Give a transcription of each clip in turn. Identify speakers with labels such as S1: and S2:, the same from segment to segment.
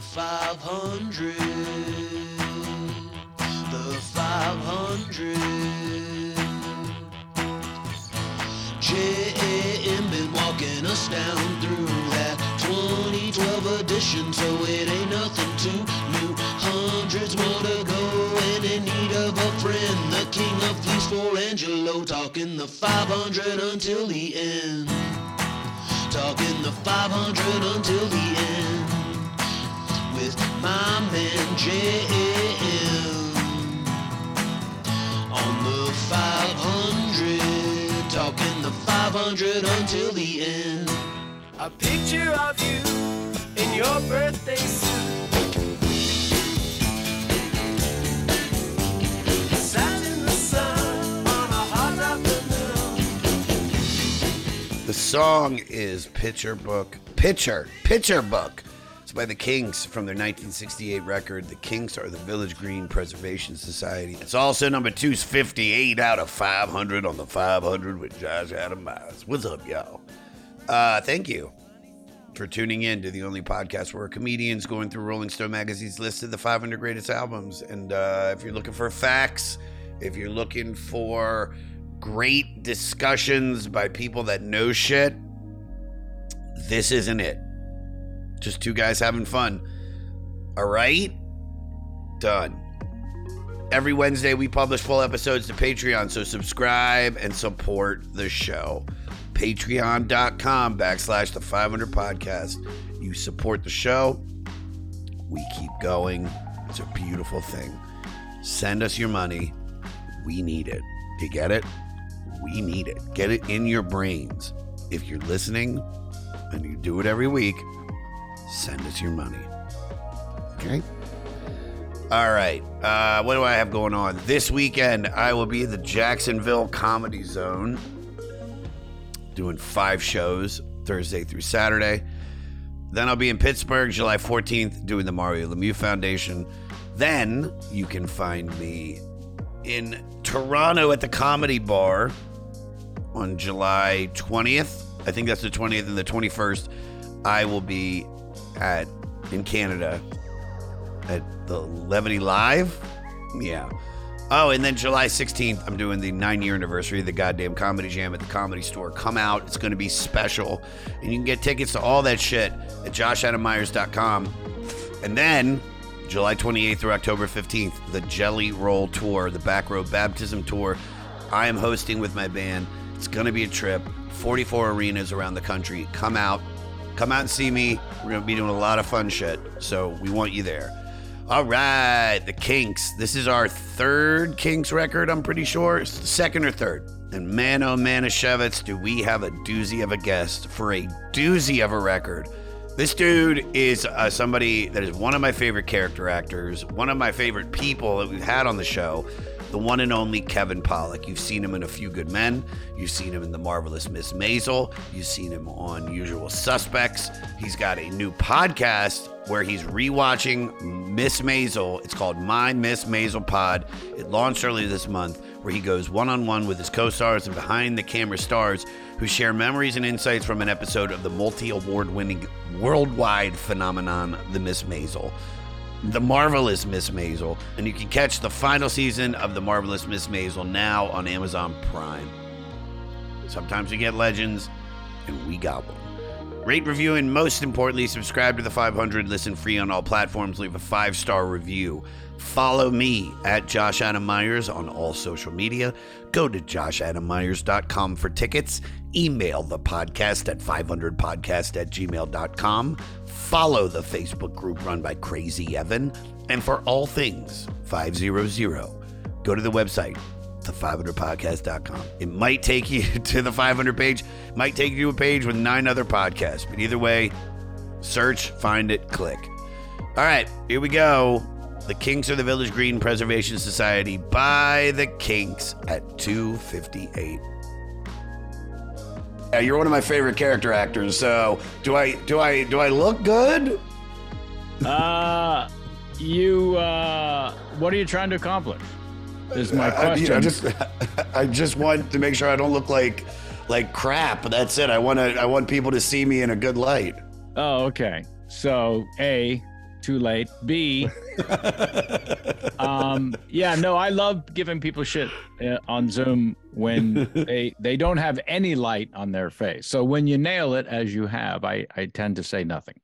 S1: The 500. The 500. JAM been walking us down through that 2012 edition, so it ain't nothing too new. Hundreds more to go, and in need of a friend. The king of fleece for Angelo, talking the 500 until the end. Talking the 500 until the end with my man JM on the 500, talking the 500 until the end.
S2: A picture of you in your birthday suit. Sat in the sun on a hot afternoon.
S3: The song is Picture Book. Picture. Picture Book. It's by the Kinks from their 1968 record. The Kinks are the Village Green Preservation Society. It's also number 258 out of 500 on the 500 with Josh Adam Meyers. What's up, y'all? Uh, thank you for tuning in to the only podcast where comedians going through Rolling Stone magazine's list of the 500 greatest albums. And uh, if you're looking for facts, if you're looking for great discussions by people that know shit, this isn't it. Just two guys having fun. All right? Done. Every Wednesday, we publish full episodes to Patreon, so subscribe and support the show. Patreon.com backslash the 500 podcast. You support the show, we keep going. It's a beautiful thing. Send us your money. We need it. You get it? We need it. Get it in your brains. If you're listening and you do it every week, send us your money. Okay? All right. Uh, what do I have going on? This weekend, I will be at the Jacksonville Comedy Zone doing five shows Thursday through Saturday. Then I'll be in Pittsburgh July 14th doing the Mario Lemieux Foundation. Then you can find me in Toronto at the Comedy Bar on July 20th. I think that's the 20th and the 21st. I will be at in Canada at the Levity Live. Yeah. Oh, and then July 16th, I'm doing the nine year anniversary of the goddamn comedy jam at the comedy store. Come out. It's going to be special. And you can get tickets to all that shit at joshadammeyers.com. And then July 28th through October 15th, the Jelly Roll Tour, the Backroad Baptism Tour. I am hosting with my band. It's going to be a trip. 44 arenas around the country. Come out. Come out and see me. We're going to be doing a lot of fun shit. So we want you there. All right, the Kinks. This is our third Kinks record, I'm pretty sure. Second or third. And man, oh Manischewitz, do we have a doozy of a guest for a doozy of a record. This dude is uh, somebody that is one of my favorite character actors, one of my favorite people that we've had on the show, the one and only Kevin Pollak. You've seen him in A Few Good Men. You've seen him in The Marvelous Miss Maisel. You've seen him on Usual Suspects. He's got a new podcast where he's rewatching Miss Maisel. It's called My Miss Maisel Pod. It launched earlier this month, where he goes one on one with his co stars and behind the camera stars who share memories and insights from an episode of the multi award winning worldwide phenomenon, The Miss Maisel. The Marvelous Miss Maisel, and you can catch the final season of The Marvelous Miss Maisel now on Amazon Prime. Sometimes we get legends, and we got one. Rate, review, and most importantly, subscribe to the 500. Listen free on all platforms. Leave a five star review. Follow me at Josh Adam Meyers on all social media. Go to joshadammeyers.com for tickets. Email the podcast at 500podcast at gmail.com. Follow the Facebook group run by Crazy Evan. And for all things 500, go to the website, the500podcast.com. It might take you to the 500 page, might take you to a page with nine other podcasts, but either way, search, find it, click. All right, here we go. The Kinks of the Village Green Preservation Society by the Kinks at 258. Yeah, you're one of my favorite character actors. So, do I do I do I look good?
S4: Uh, you, uh, what are you trying to accomplish? Is my
S3: I, you
S4: question.
S3: know, just I just want to make sure I don't look like like crap. That's it. I want to I want people to see me in a good light.
S4: oh, okay. So, A, too late. B, um, yeah, no, I love giving people shit uh, on Zoom when they they don't have any light on their face. So when you nail it, as you have, I I tend to say nothing.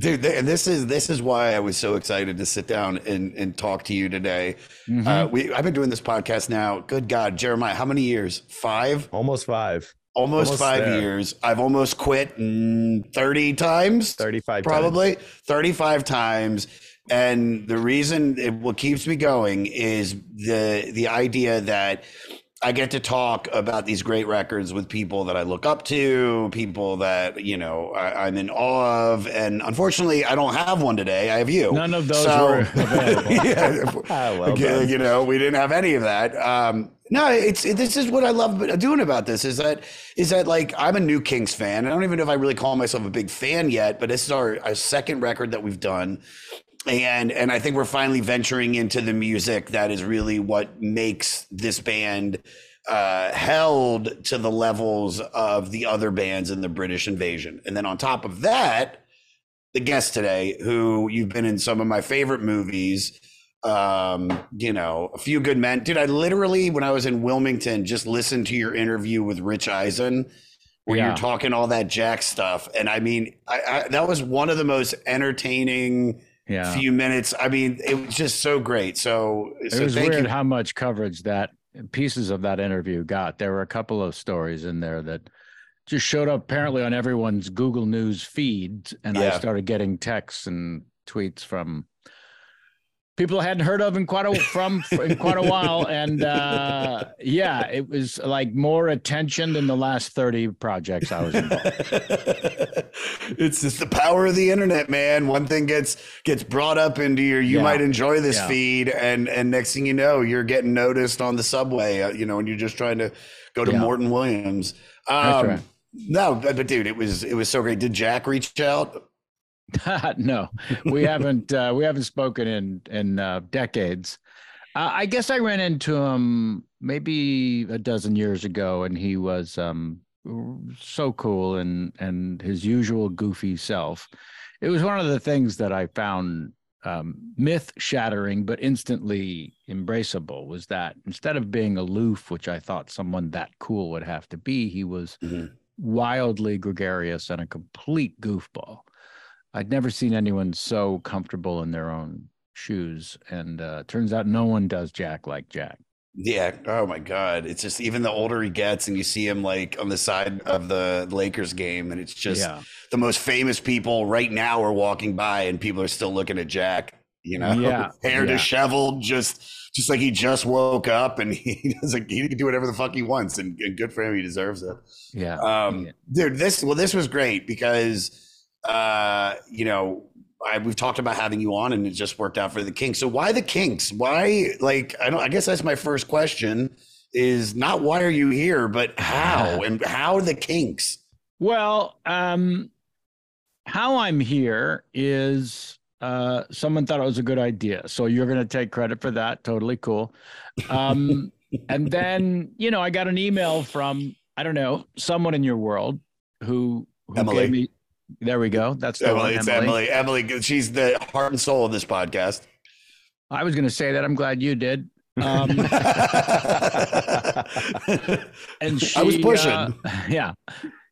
S3: Dude, th- and this is this is why I was so excited to sit down and, and talk to you today.
S4: Mm-hmm.
S3: Uh, we I've been doing this podcast now. Good God, Jeremiah, how many years? Five,
S5: Almost five.
S3: Almost,
S5: Almost
S3: five
S5: there.
S3: years. I've almost quit mm, thirty times,
S5: 35 times.
S3: probably thirty-five times. And the reason it, what keeps me going is the the idea that I get to talk about these great records with people that I look up to, people that you know I, I'm in awe of, and unfortunately, I don't have one today. I have you.
S4: None of those were available.
S3: yeah,
S5: Ah, well
S3: Okay, you know, we didn't have any of that. Um, no, it's it, this is what I love doing about this is that is that like I'm a new Kinks fan. I don't even know if I really call myself a big fan yet, but this is our, our second record that we've done and and I think we're finally venturing into the music that is really what makes this band uh, held to the levels of the other bands in the British Invasion. And then on top of that, the guest today, who you've been in some of my favorite movies. Um, you know, a few good men. Dude, I literally, when I was in Wilmington, just listened to your interview with Rich Eisen, where
S4: Yeah.
S3: you're talking all that Jack stuff. And I mean, I, I, that was one of the most entertaining
S4: Yeah.
S3: few minutes. I mean, it was just so great. So,
S4: It
S3: so
S4: was
S3: thank
S4: weird
S3: you.
S4: how much coverage that pieces of that interview got. There were a couple of stories in there that just showed up apparently on everyone's Google News feed, and I started getting texts and tweets from people I hadn't heard of in quite a from in quite a while, and uh, yeah, it was like more attention than the last thirty projects I was involved.
S3: it's just the power of the internet, man. One thing gets gets brought up into your you
S4: Yeah.
S3: might enjoy this
S4: Yeah.
S3: feed, and and next thing you know, you're getting noticed on the subway. Uh, you know, and you're just trying to go to
S4: Yeah.
S3: Morton Williams.
S4: That's
S3: Um,
S4: right.
S3: No, but, but dude, it was it was so great. Did Jack reach out?
S4: no, we haven't uh, we haven't spoken in in uh, decades. Uh, I guess I ran into him maybe a dozen years ago, and he was um, so cool and and his usual goofy self. It was one of the things that I found um, myth shattering, but instantly embraceable. Was that instead of being aloof, which I thought someone that cool would have to be, he was
S3: Mhm.
S4: wildly gregarious and a complete goofball. I'd never seen anyone so comfortable in their own shoes, and uh, turns out no one does Jack like Jack.
S3: Yeah. Oh my God. It's just even the older he gets, and you see him like on the side of the Lakers game, and it's just
S4: yeah,
S3: the most famous people right now are walking by, and people are still looking at Jack. You know,
S4: Yeah,
S3: hair
S4: yeah.
S3: disheveled, just just like he just woke up, and he doesn't. He can do whatever the fuck he wants, and, and good for him. He deserves it.
S4: yeah,
S3: Um,
S4: yeah.
S3: dude, this well, this was great because uh, you know I, we've talked about having you on, and it just worked out for the Kinks. So why the Kinks? Why like I don't? I guess that's my first question. Is not why are you here, but how and how the Kinks?
S4: Well, um, how I'm here is uh, someone thought it was a good idea, so you're going to take credit for that. Totally cool. Um, and then you know, I got an email from I don't know someone in your world who who
S3: Emily.
S4: gave me. There we go. That's the one,
S3: Emily, it's Emily. Emily, she's the heart and soul of this podcast.
S4: I was going to say that. I'm glad you did. Um, and she,
S3: I was pushing.
S4: uh, yeah,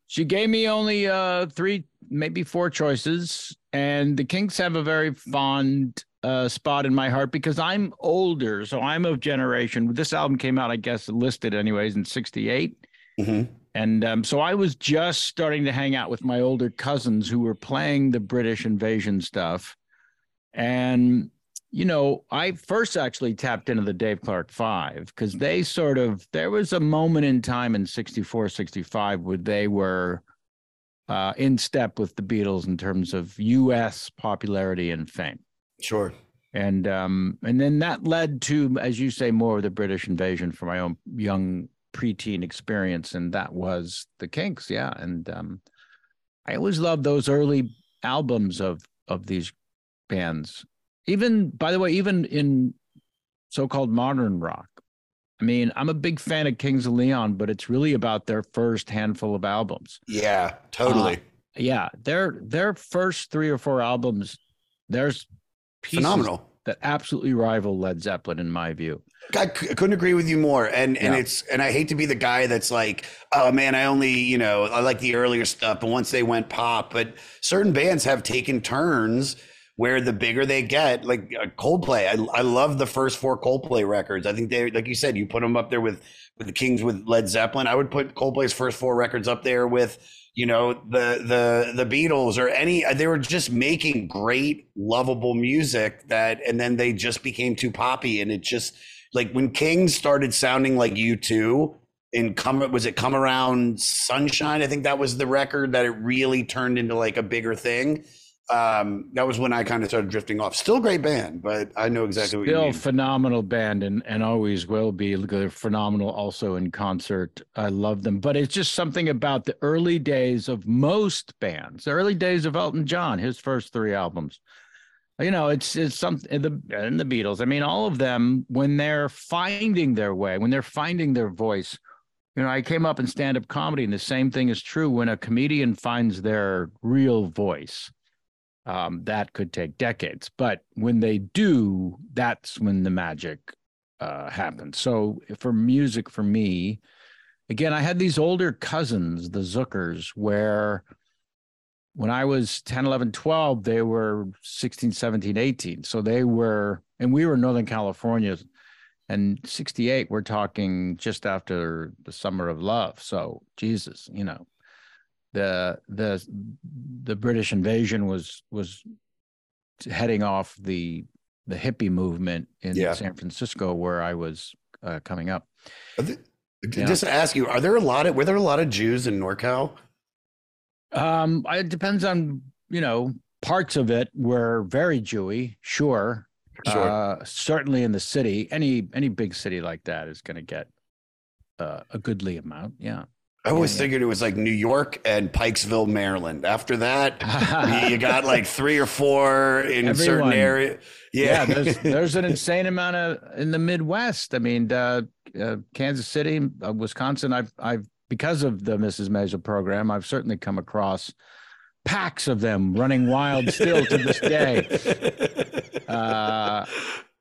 S4: she gave me only uh, three, maybe four choices, and the Kinks have a very fond uh, spot in my heart because I'm older, so I'm of generation. This album came out, I guess, listed anyways in '68.
S3: Mhm.
S4: And um, so I was just starting to hang out with my older cousins who were playing the British invasion stuff. And, you know, I first actually tapped into the Dave Clark Five because they sort of, there was a moment in time in 64, 65 where they were uh, in step with the Beatles in terms of US popularity and fame.
S3: Sure.
S4: And um, and then that led to, as you say, more of the British invasion for my own young preteen experience, and that was the Kinks, yeah. And um, I always loved those early albums of of these bands. Even by the way, even in so-called modern rock. I mean, I'm a big fan of Kings of Leon, but it's really about their first handful of albums.
S3: Yeah, totally.
S4: Uh, Yeah, their their first three or four albums, there's pieces
S3: Phenomenal.
S4: That absolutely rival Led Zeppelin in my view.
S3: I c- couldn't agree with you more. And and
S4: Yeah.
S3: it's and I hate to be the guy that's like, oh man, I only you know I like the earlier stuff, but once they went pop, but certain bands have taken turns where the bigger they get, like uh, Coldplay. I I love the first four Coldplay records. I think they like you said, you put them up there with with the Kings with Led Zeppelin. I would put Coldplay's first four records up there with you know the the the Beatles or any. They were just making great, lovable music that, and then they just became too poppy, and it just like when king started sounding like U2 in come was it come around sunshine i think that was the record that it really turned into like a bigger thing um that was when i kind of started drifting off still a great band but i know exactly what you
S4: Still
S3: mean
S4: phenomenal band and and always will be. They're phenomenal also in concert. I love them, but it's just something about the early days of most bands. The early days of Elton John, his first three albums. You know, it's it's something the and the Beatles. I mean, all of them when they're finding their way, when they're finding their voice. You know, I came up in stand-up comedy, and the same thing is true when a comedian finds their real voice um, that could take decades. But when they do, that's when the magic uh, happens. So for music, for me, again, I had these older cousins, the Zookers, where when I was 10, 11, 12, they were 16, 17, 18. So they were, and we were in Northern California. And 68, we're talking just after the summer of love. So Jesus, you know, the the the British invasion was was heading off the the hippie movement in
S3: Yeah.
S4: San Francisco where I was uh, coming up. Yeah.
S3: just to ask you are there a lot of were there a lot of jews in norcal
S4: Um, it depends on you know parts of it were very Jewy, sure.
S3: Sure.
S4: Uh, certainly in the city, any any big city like that is going to get uh, a goodly amount. Yeah.
S3: I always
S4: yeah.
S3: figured it was like new york and pikesville maryland after that you- got like three or four in certain
S4: Everyone.
S3: area
S4: yeah,
S3: yeah,
S4: there's there's an insane amount of in the Midwest. I mean, uh, uh, Kansas City, uh, Wisconsin. I've I've because of the Mrs. Maisel program, I've certainly come across packs of them running wild still to this day. Uh,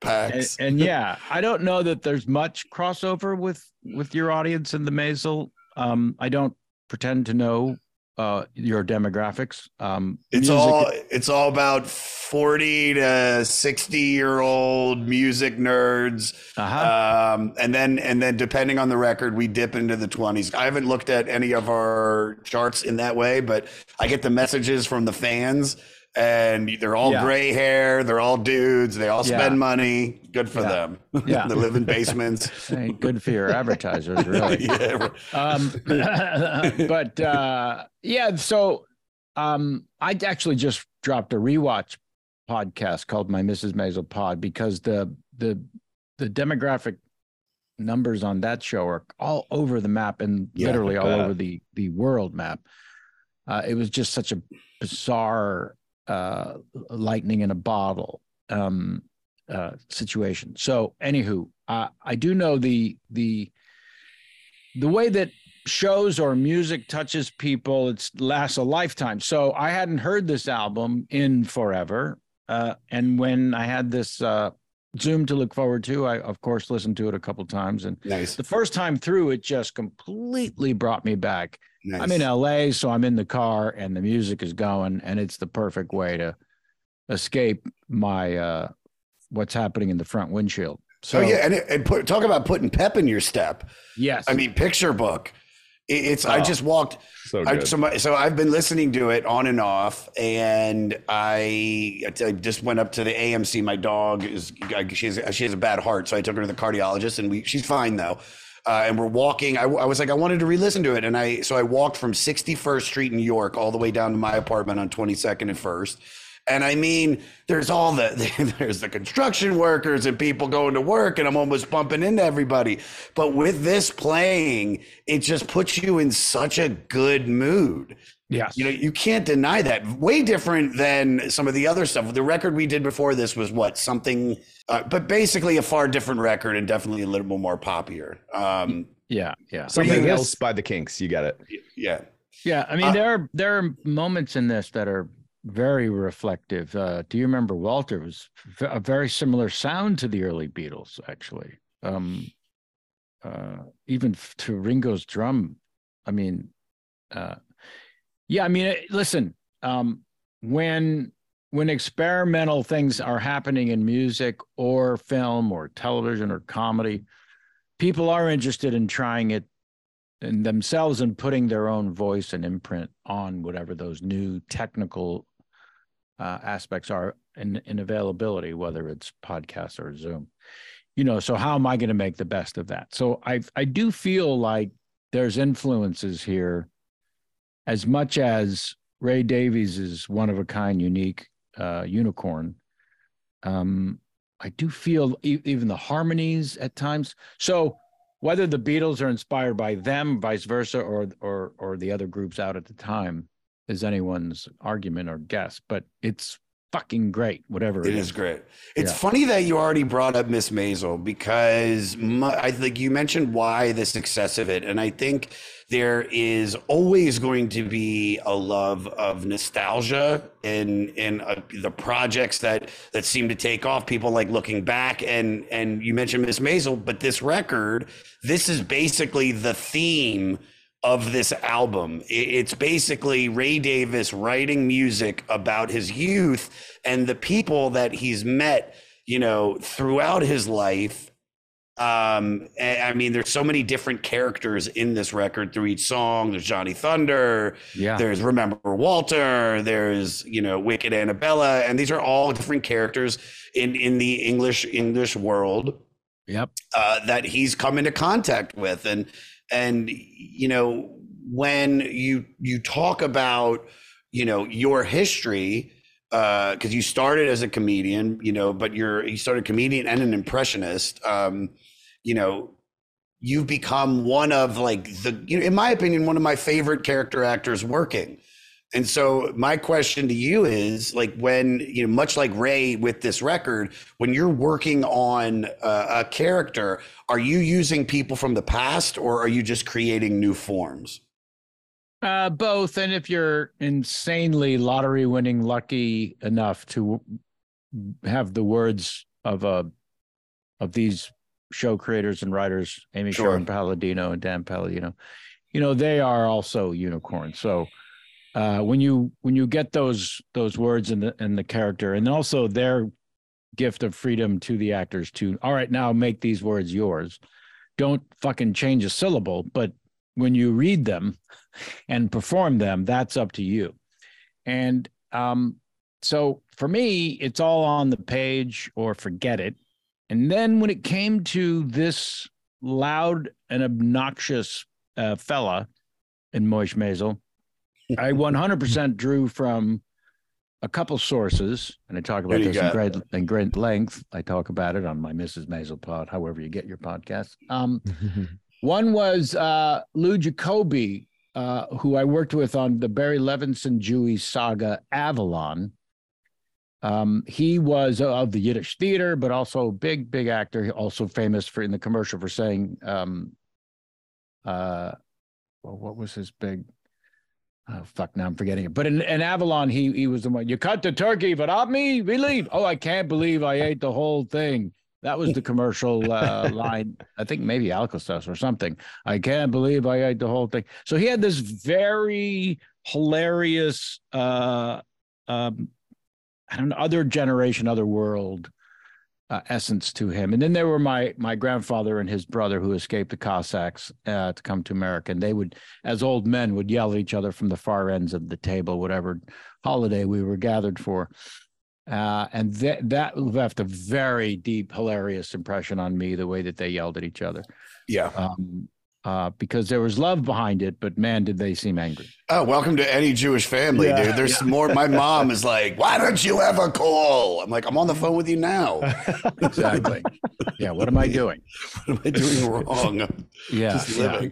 S4: and, and yeah, I don't know that there's much crossover with with your audience in the Maisel. Um, I don't pretend to know uh, your demographics. Um,
S3: It's
S4: music-
S3: all it's all about 40 to 60 year old music nerds.
S4: Uh-huh.
S3: Um, and then and then depending on the record, we dip into the 20s. I haven't looked at any of our charts in that way, but I get the messages from the fans and they're all
S4: Yeah.
S3: gray hair, they're all dudes, they all
S4: Yeah.
S3: spend money. Good for
S4: Yeah.
S3: them.
S4: Yeah.
S3: they live in basements.
S4: Ain't good for your advertisers, really.
S3: yeah.
S4: um but uh yeah so um i actually just dropped a rewatch podcast called my mrs maisel pod because the the the demographic numbers on that show are all over the map and
S3: Yeah,
S4: literally all over the the world map uh it was just such a bizarre uh lightning in a bottle um uh situation. So anywho uh, i do know the the the way that shows or music touches people it lasts a lifetime. So i hadn't heard this album in forever uh, and when i had this uh, Zoom to look forward to. I of course listened to it a couple times, and
S3: Nice.
S4: the first time through, it just completely brought me back.
S3: nice.
S4: I'm in LA, so I'm in the car and the music is going, and it's the perfect way to escape my uh what's happening in the front windshield. So
S3: oh yeah, and, it, and put, talk about putting pep in your step.
S4: yes,
S3: I mean, picture book. It, it's. I
S5: Oh,
S3: just walked.
S5: So
S3: I, so, my, so I've been listening to it on and off, and I, I just went up to the AMC. My dog is she has she has a bad heart, so I took her to the cardiologist, and we she's fine though. Uh, and we're walking. I, I was like, I wanted to re-listen to it, and I so I walked from 61st Street in New York all the way down to my apartment on 22nd and First. And I mean, there's all the there's the construction workers and people going to work, and I'm almost bumping into everybody. But with this playing, it just puts you in such a good mood.
S4: yes,
S3: You know, you can't deny that. Way different than some of the other stuff. The record we did before this was what something, uh, but basically a far different record and definitely a little more poppier. Um,
S4: yeah, yeah.
S5: Something else by the Kinks. You got it.
S3: yeah.
S4: Yeah, I mean
S3: Uh,
S4: there are there are moments in this that are very reflective. Uh, do you remember Walter was a very similar sound to the early Beatles, actually. Um, uh, even to Ringo's drum. I mean, uh, yeah. I mean, eh, listen. Um, when when experimental things are happening in music or film or television or comedy, people are interested in trying it themselves and putting their own voice and imprint on whatever those new technical uh, aspects are in, in availability, whether it's podcast or Zoom. You know, so how am I going to make the best of that? So I I do feel like there's influences here, as much as Ray Davies is one of a kind, unique uh, unicorn. Um, I do feel e- even the harmonies at times. So whether the Beatles are inspired by them, vice versa, or or or the other groups out at the time is anyone's argument or guess. But it's fucking great, whatever
S3: It is great. It's
S4: Yeah.
S3: funny that you already brought up Miss Maisel because my, I think you mentioned why the success of it, and I think there is always going to be a love of nostalgia in in uh, the projects that that seem to take off. People like looking back, and and you mentioned Miss Maisel, but this record, this is basically the theme of this album. It's basically Ray Davies writing music about his youth and the people that he's met, you know, throughout his life. Um, I mean, there's so many different characters in this record through each song. There's Johnny Thunder,
S4: Yeah.
S3: there's Remember Walter, there's you know Wicked Annabella, and these are all different characters in in the English English world
S4: Yep.
S3: uh, that he's come into contact with and and you know when you you talk about you know your history because you started as a comedian you know but you're you started comedian and an impressionist um you know you've become one of like the you know in my opinion one of my favorite character actors working and so my question to you is like when you know much like Ray with this record when you're working on uh, a character are you using people from the past or are you just creating new forms
S4: Uh, both, and if you're insanely lottery winning lucky enough to have the words of a of these show creators and writers, Amy
S3: Sure.
S4: Sherman Palladino and Dan Palladino, you know they are also unicorns. So uh, when you when you get those those words in the in the character, and also their gift of freedom to the actors to all right now make these words yours. Don't fucking change a syllable, but when you read them and perform them, that's up to you. And um, so for me, it's all on the page or forget it. And then when it came to this loud and obnoxious uh, fella in Moishe Maisel, I 100% drew from a couple sources, and I talk about this in great, in great length. I talk about it on my Mrs. Maisel pod, however you get your podcast. Um, one was uh, Lou Jacobi, uh, who I worked with on the Barry Levinson Jewy saga Avalon. Um, he was of the Yiddish theater, but also a big, big actor. Also famous for in the commercial for saying, um, uh, well, what was his big? Oh fuck! Now I'm forgetting it. But in, in Avalon, he he was the one. You cut the turkey, but not me. We leave. Oh, I can't believe I ate the whole thing. That was the commercial uh, line. I think maybe Alka-Seltzer or something. I can't believe I ate the whole thing. So he had this very hilarious, uh, um, I don't know, other generation, other world uh, essence to him. And then there were my my grandfather and his brother who escaped the Cossacks uh, to come to America. And they would, as old men, would yell at each other from the far ends of the table, whatever holiday we were gathered for. Uh, and that that left a very deep, hilarious impression on me. The way that they yelled at each other,
S3: Yeah.
S4: um, uh, because there was love behind it, but man, did they seem angry.
S3: Oh, welcome to any Jewish family,
S4: Yeah,
S3: dude. There's some more. My mom is like, "Why don't you ever call?" I'm like, "I'm on the phone with you now.
S4: Exactly. yeah. What am I doing?
S3: What am I doing wrong?
S4: Yeah.
S3: just
S4: yeah.
S3: living."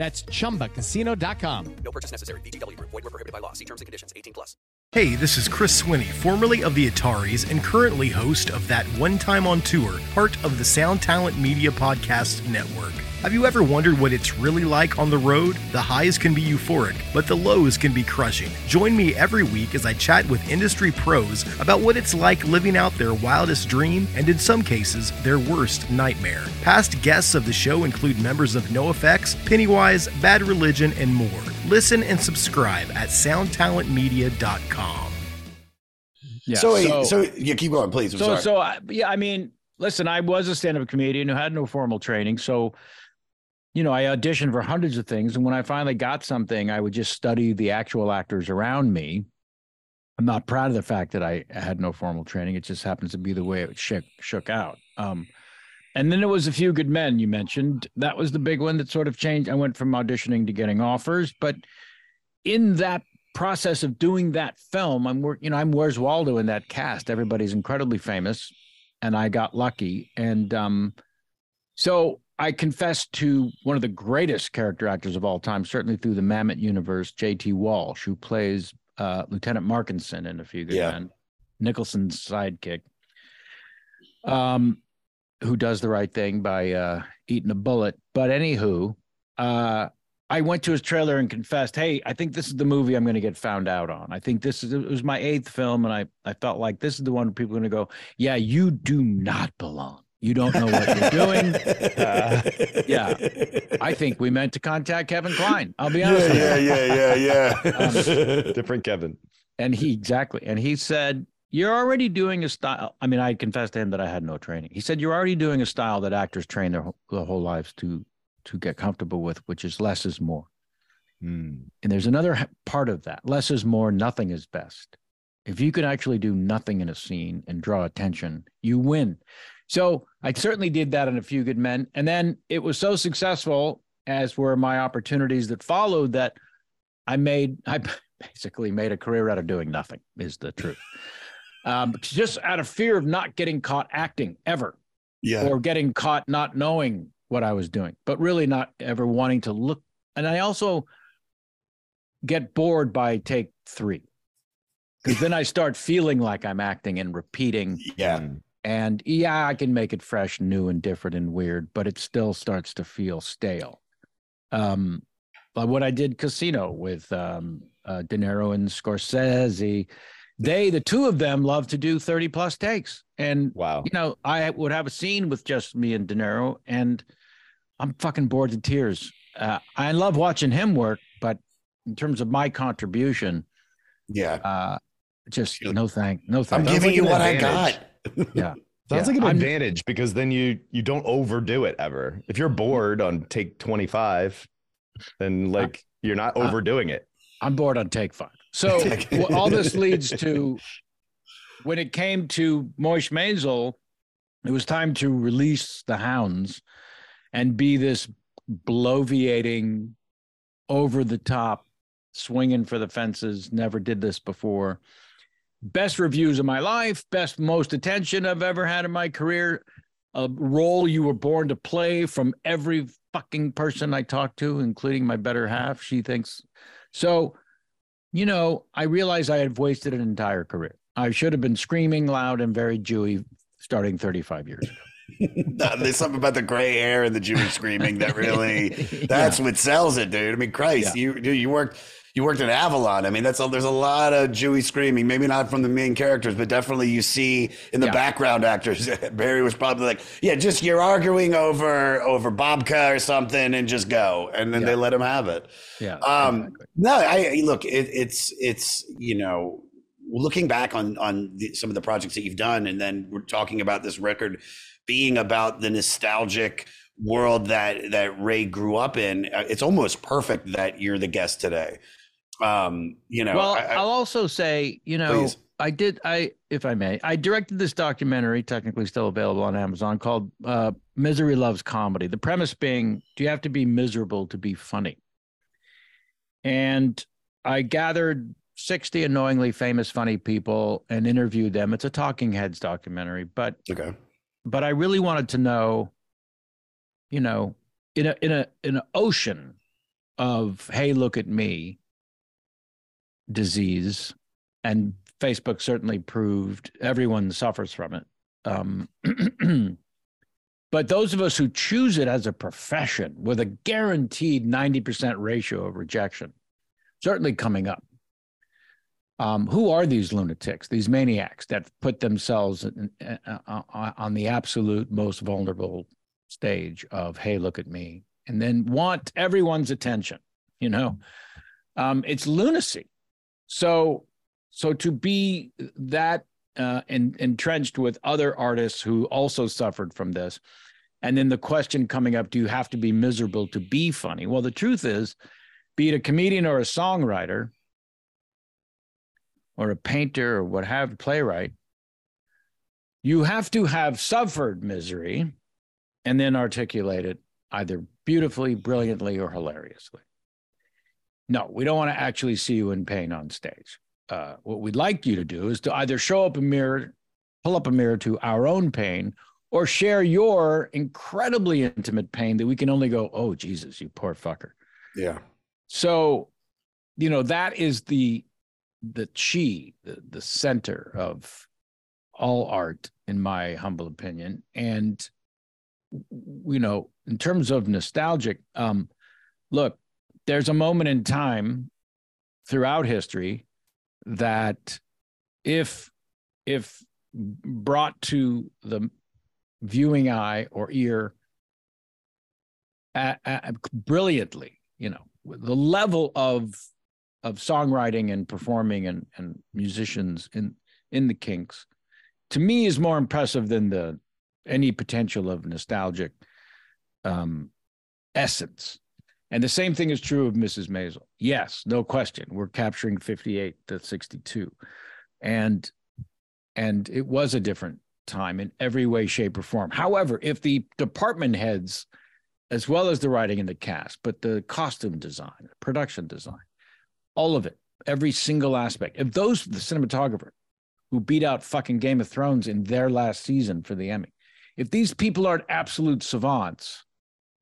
S5: That's chumbacasino.com.
S6: No purchase necessary. VGW Group. Void were prohibited by law. See terms and conditions. 18 plus.
S7: Hey, this is Chris Swinney, formerly of the Ataris and currently host of That One Time on Tour, part of the Sound Talent Media Podcast Network. Have you ever wondered what it's really like on the road? The highs can be euphoric, but the lows can be crushing. Join me every week as I chat with industry pros about what it's like living out their wildest dream and, in some cases, their worst nightmare. Past guests of the show include members of NoFX, Pennywise, Bad Religion, and more. Listen and subscribe at soundtalentmedia.com.
S4: Yeah.
S3: so, wait, so, you keep going, please. I'm
S4: so
S3: sorry.
S4: so I, yeah i mean listen i was a stand-up comedian who had no formal training so you know i auditioned for hundreds of things and when i finally got something i would just study the actual actors around me i'm not proud of the fact that i had no formal training it just happens to be the way it shook, shook out um, and then there was a few good men you mentioned that was the big one that sort of changed i went from auditioning to getting offers but in that process of doing that film, I'm work, you know, I'm Where's Waldo in that cast. Everybody's incredibly famous, and I got lucky. And um, so I confessed to one of the greatest character actors of all time, certainly through the Mamet universe, J.T. Walsh, who plays uh, Lieutenant Markinson in A Few Good
S3: Yeah.
S4: Men, Nicholson's sidekick, um, who does the right thing by uh, eating a bullet. But anywho, uh, I went to his trailer and confessed, "Hey, I think this is the movie I'm going to get found out on. I think this is it was my eighth film, and I I felt like this is the one people are going to go, yeah, you do not belong. You don't know what you're doing. yeah, I think we meant to contact Kevin Kline. I'll be honest.
S3: yeah,
S4: with you.
S3: yeah, yeah, yeah, yeah.
S8: Different Kevin.
S4: And he exactly, and he said, "You're already doing a style." I mean, I confessed to him that I had no training. He said, "You're already doing a style that actors train their, whole- their whole lives to to get comfortable with, which is less is more."
S8: Hmm.
S4: And there's another part of that. Less is more, nothing is best. If you can actually do nothing in a scene and draw attention, you win. So I certainly did that in A Few Good Men. And then it was so successful, as were my opportunities that followed, that I made, I basically made a career out of doing nothing, is the truth. Um, just out of fear of not getting caught acting ever
S3: Yeah.
S4: or getting caught not knowing what I was doing, but really not ever wanting to look. And I also get bored by take three because then I start feeling like I'm acting and repeating.
S3: Yeah.
S4: And yeah, I can make it fresh, new, and different and weird, but it still starts to feel stale. Um, but what I did Casino with um, uh, De Niro and Scorsese, they, the two of them, love to do 30 plus takes. And
S8: Wow.
S4: you know, I would have a scene with just me and De Niro, and I'm fucking bored to tears. Uh, I love watching him work, but in terms of my contribution,
S3: Yeah.
S4: uh, just no thank, no thank.
S8: I'm.
S3: Giving you what I got.
S4: Yeah,
S8: Sounds
S4: Yeah,
S8: like an
S4: I'm-
S8: advantage because then you you don't overdo it ever. If you're bored on take 25, then like you're not overdoing it.
S4: I'm bored on take five. So all this leads to when it came to Moishe Maisel, it was time to release the hounds and be this bloviating, over the top, swinging for the fences. Never did this before. Best reviews of my life, best most attention I've ever had in my career. A role you were born to play from every fucking person I talk to, including my better half. She thinks so. You know, I realized I had wasted an entire career. I should have been screaming loud and very Jewy starting 35 years ago.
S3: No, There's something about the gray hair and the Jewish screaming that really that's what sells it, dude. I mean, Christ, you dude, you worked you worked at Avalon. I mean, that's a, there's a lot of Jewy screaming. Maybe not from the main characters, but definitely you see in the
S4: Yeah.
S3: background actors. Barry was probably like, "Yeah, just you're arguing over over babka or something, and just go." And then they let him have it.
S4: Yeah.
S3: Um, no, I I- look. It, it's it's you know, looking back on on the, some of the projects that you've done, and then we're talking about this record being about the nostalgic world that that Ray grew up in. uh, It's almost perfect that you're the guest today. Um, you know,
S4: well,
S3: I-
S4: will also say, you know,
S3: Please.
S4: I did, I, if I may, I directed this documentary, technically still available on Amazon, called uh, "Misery Loves Comedy." The premise being, do you have to be miserable to be funny? And I gathered sixty annoyingly famous funny people and interviewed them. It's a Talking Heads documentary, but
S3: okay.
S4: but I really wanted to know, you know, in a in a in an ocean of hey, look at me disease, and Facebook certainly proved everyone suffers from it. Um, but those of us who choose it as a profession with a guaranteed 90% ratio of rejection, certainly coming up. Um, who are these lunatics, these maniacs that put themselves in, uh, uh, on the absolute most vulnerable stage of, hey, look at me, and then want everyone's attention? You know, um, it's lunacy. So, so to be that uh, en- entrenched with other artists who also suffered from this, and then the question coming up: Do you have to be miserable to be funny? Well, the truth is, be it a comedian or a songwriter, or a painter or what have playwright, you have to have suffered misery, and then articulate it either beautifully, brilliantly, or hilariously. No, we don't want to actually see you in pain on stage. Uh, what we'd like you to do is to either show up a mirror, pull up a mirror to our own pain, or share your incredibly intimate pain that we can only go, oh, Jesus, you poor fucker.
S3: Yeah.
S4: So, you know, that is the the chi, the, the center of all art, in my humble opinion. And you know, in terms of nostalgic, um, look, there's a moment in time throughout history that if if brought to the viewing eye or ear brilliantly you know the level of of songwriting and performing and and musicians in in the kinks to me is more impressive than the any potential of nostalgic um essence and the same thing is true of Mrs. Maisel. Yes, no question. We're capturing 58 to 62. And and it was a different time in every way, shape, or form. However, if the department heads, as well as the writing and the cast, but the costume design, production design, all of it, every single aspect, if those the cinematographer who beat out fucking Game of Thrones in their last season for the Emmy, if these people aren't absolute savants,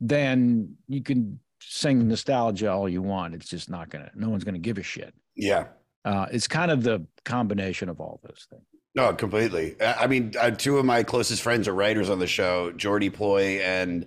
S4: then you can sing nostalgia all you want. It's just not gonna. No one's gonna give a shit.
S3: Yeah.
S4: Uh, it's kind of the combination of all those things.
S3: No, completely. I I mean, uh, two of my closest friends are writers on the show, Jordy Ploy and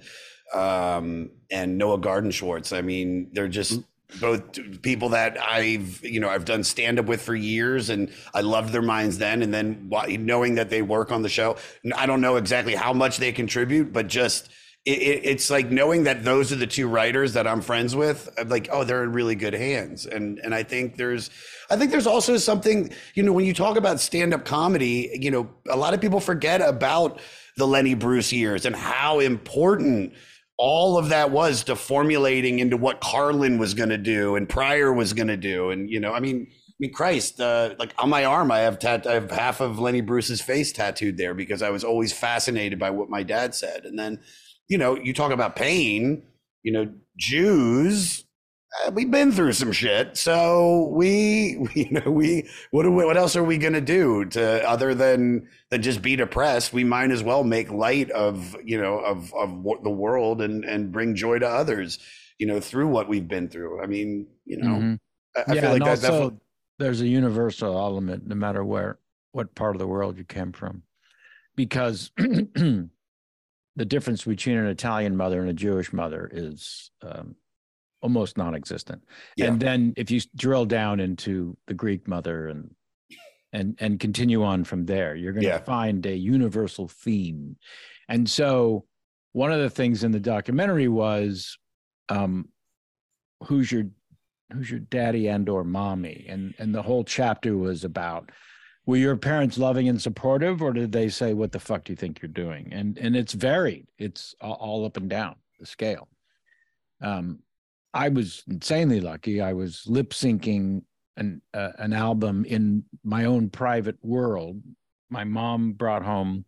S3: um, and Noah Gardenswartz. I mean, they're just both people that I've you know I've done stand up with for years, and I loved their minds then. And then knowing that they work on the show, I don't know exactly how much they contribute, but just. It, it, it's like knowing that those are the two writers that I'm friends with. I'm like, oh, they're in really good hands, and and I think there's, I think there's also something, you know, when you talk about stand up comedy, you know, a lot of people forget about the Lenny Bruce years and how important all of that was to formulating into what Carlin was going to do and Pryor was going to do. And, you know, I mean, I mean, Christ, uh, like on my arm, I have tat- I have half of Lenny Bruce's face tattooed there because I was always fascinated by what my dad said. And then, you know, you talk about pain, you know, Jews uh, we've been through some shit. So we, you know, we what do we, what else are we gonna do to other than than just be depressed? We might as well make light of you know of of what the world and and bring joy to others. You know, through what we've been through. I mean, you know,
S4: Mhm.
S3: I, I
S4: yeah,
S3: feel like that's
S4: also there's a universal element no matter where what part of the world you came from because the difference between an italian mother and a jewish mother is um, almost non-existent
S3: Yeah.
S4: and then if you drill down into the greek mother and and and continue on from there you're going to
S3: Yeah.
S4: find a universal theme and so one of the things in the documentary was um who's your who's your daddy and or mommy and and the whole chapter was about were your parents loving and supportive or did they say what the fuck do you think you're doing? And and it's varied. It's all, up and down the scale. Um i was insanely lucky. I was lip syncing an uh, an album in my own private world. My mom brought home